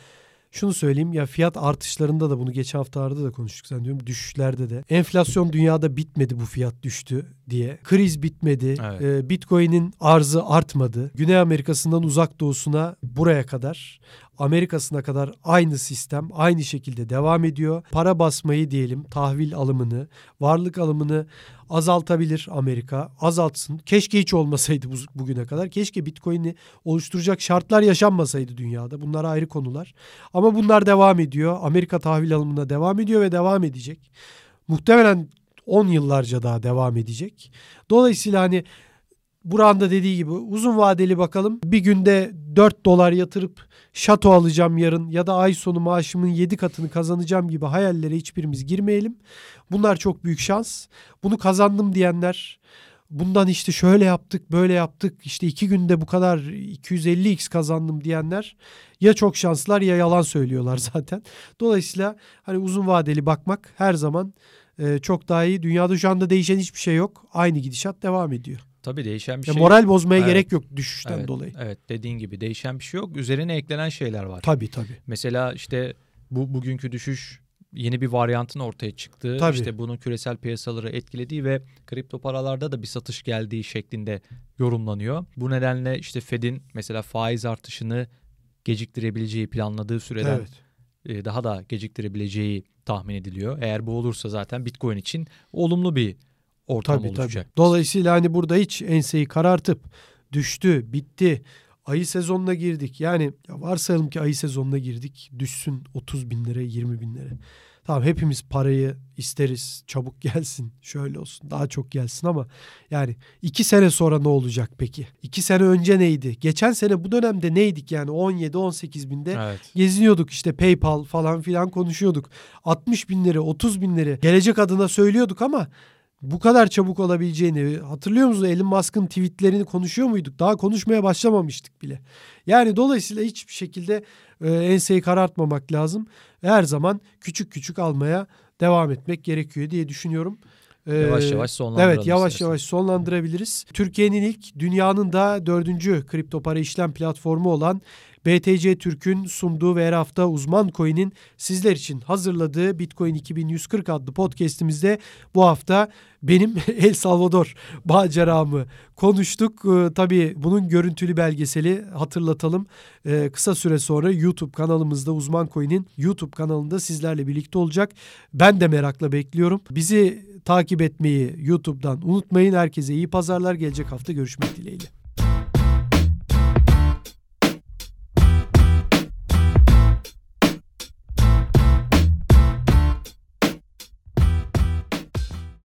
Speaker 1: şunu söyleyeyim ya fiyat artışlarında da bunu geçen haftalarda da konuştuk sen diyorum düşüşlerde de. Enflasyon dünyada bitmedi bu fiyat düştü. diye. Kriz bitmedi.
Speaker 2: Evet.
Speaker 1: Ee, Bitcoin'in arzı artmadı. Güney Amerika'sından uzak doğusuna buraya kadar Amerika'sına kadar aynı sistem aynı şekilde devam ediyor. Para basmayı diyelim, tahvil alımını, varlık alımını azaltabilir Amerika. Azaltsın. Keşke hiç olmasaydı bu- bugüne kadar. Keşke Bitcoin'i oluşturacak şartlar yaşanmasaydı dünyada. Bunlar ayrı konular. Ama bunlar devam ediyor. Amerika tahvil alımına devam ediyor ve devam edecek. Muhtemelen 10 yıllarca daha devam edecek. Dolayısıyla hani Burak'ın da dediği gibi uzun vadeli bakalım. Bir günde 4 dolar yatırıp şato alacağım yarın ya da ay sonu maaşımın 7 katını kazanacağım gibi hayallere hiçbirimiz girmeyelim. Bunlar çok büyük şans. Bunu kazandım diyenler bundan işte şöyle yaptık böyle yaptık işte iki günde bu kadar 250x kazandım diyenler ya çok şanslar ya yalan söylüyorlar zaten. Dolayısıyla hani uzun vadeli bakmak her zaman e, çok daha iyi. Dünyada şu anda değişen hiçbir şey yok. Aynı gidişat devam ediyor.
Speaker 2: Tabii değişen bir
Speaker 1: Ya
Speaker 2: şey.
Speaker 1: moral bozmaya
Speaker 2: Evet.
Speaker 1: gerek yok düşüşten
Speaker 2: evet,
Speaker 1: dolayı.
Speaker 2: Evet dediğin gibi değişen bir şey yok. Üzerine eklenen şeyler var.
Speaker 1: Tabii tabii.
Speaker 2: Mesela işte bu bugünkü düşüş yeni bir varyantın ortaya çıktığı,
Speaker 1: Tabii.
Speaker 2: işte bunun küresel piyasaları etkilediği ve kripto paralarda da bir satış geldiği şeklinde yorumlanıyor. Bu nedenle işte Fed'in mesela faiz artışını geciktirebileceği planladığı süreden
Speaker 1: Evet.
Speaker 2: e, daha da geciktirebileceği tahmin ediliyor. Eğer bu olursa zaten Bitcoin için olumlu bir ortam
Speaker 1: Tabii tabii.
Speaker 2: oluşacak.
Speaker 1: Dolayısıyla hani burada hiç enseyi karartıp düştü, bitti. Ayı sezonuna girdik. Yani ya varsayalım ki ayı sezonuna girdik. Düşsün 30 bin lira, 20 bin lira. Tamam hepimiz parayı isteriz. Çabuk gelsin, şöyle olsun, daha çok gelsin ama yani iki sene sonra ne olacak peki? İki sene önce neydi? Geçen sene bu dönemde neydik yani 17-18 binde
Speaker 2: Evet.
Speaker 1: geziniyorduk işte PayPal falan filan konuşuyorduk. 60 bin lira 30 bin lira gelecek adına söylüyorduk ama bu kadar çabuk olabileceğini hatırlıyor musunuz? Elon Musk'ın tweetlerini konuşuyor muyduk? Daha konuşmaya başlamamıştık bile. Yani dolayısıyla hiçbir şekilde e, enseyi karartmamak lazım. Her zaman küçük küçük almaya devam etmek gerekiyor diye düşünüyorum. Ee,
Speaker 2: Yavaş yavaş sonlandıralım
Speaker 1: Evet yavaş
Speaker 2: istersen.
Speaker 1: yavaş sonlandırabiliriz. Türkiye'nin ilk dünyanın da dördüncü kripto para işlem platformu olan BTC Türk'ün sunduğu ve her hafta uzman coin'in sizler için hazırladığı Bitcoin 2140 adlı podcast'imizde bu hafta benim El Salvador maceramı konuştuk. Ee, tabii bunun görüntülü belgeseli hatırlatalım. Ee, kısa süre sonra YouTube kanalımızda Uzman Coin'in YouTube kanalında sizlerle birlikte olacak. Ben de merakla bekliyorum. Bizi takip etmeyi YouTube'dan unutmayın. Herkese iyi pazarlar. Gelecek hafta görüşmek dileğiyle.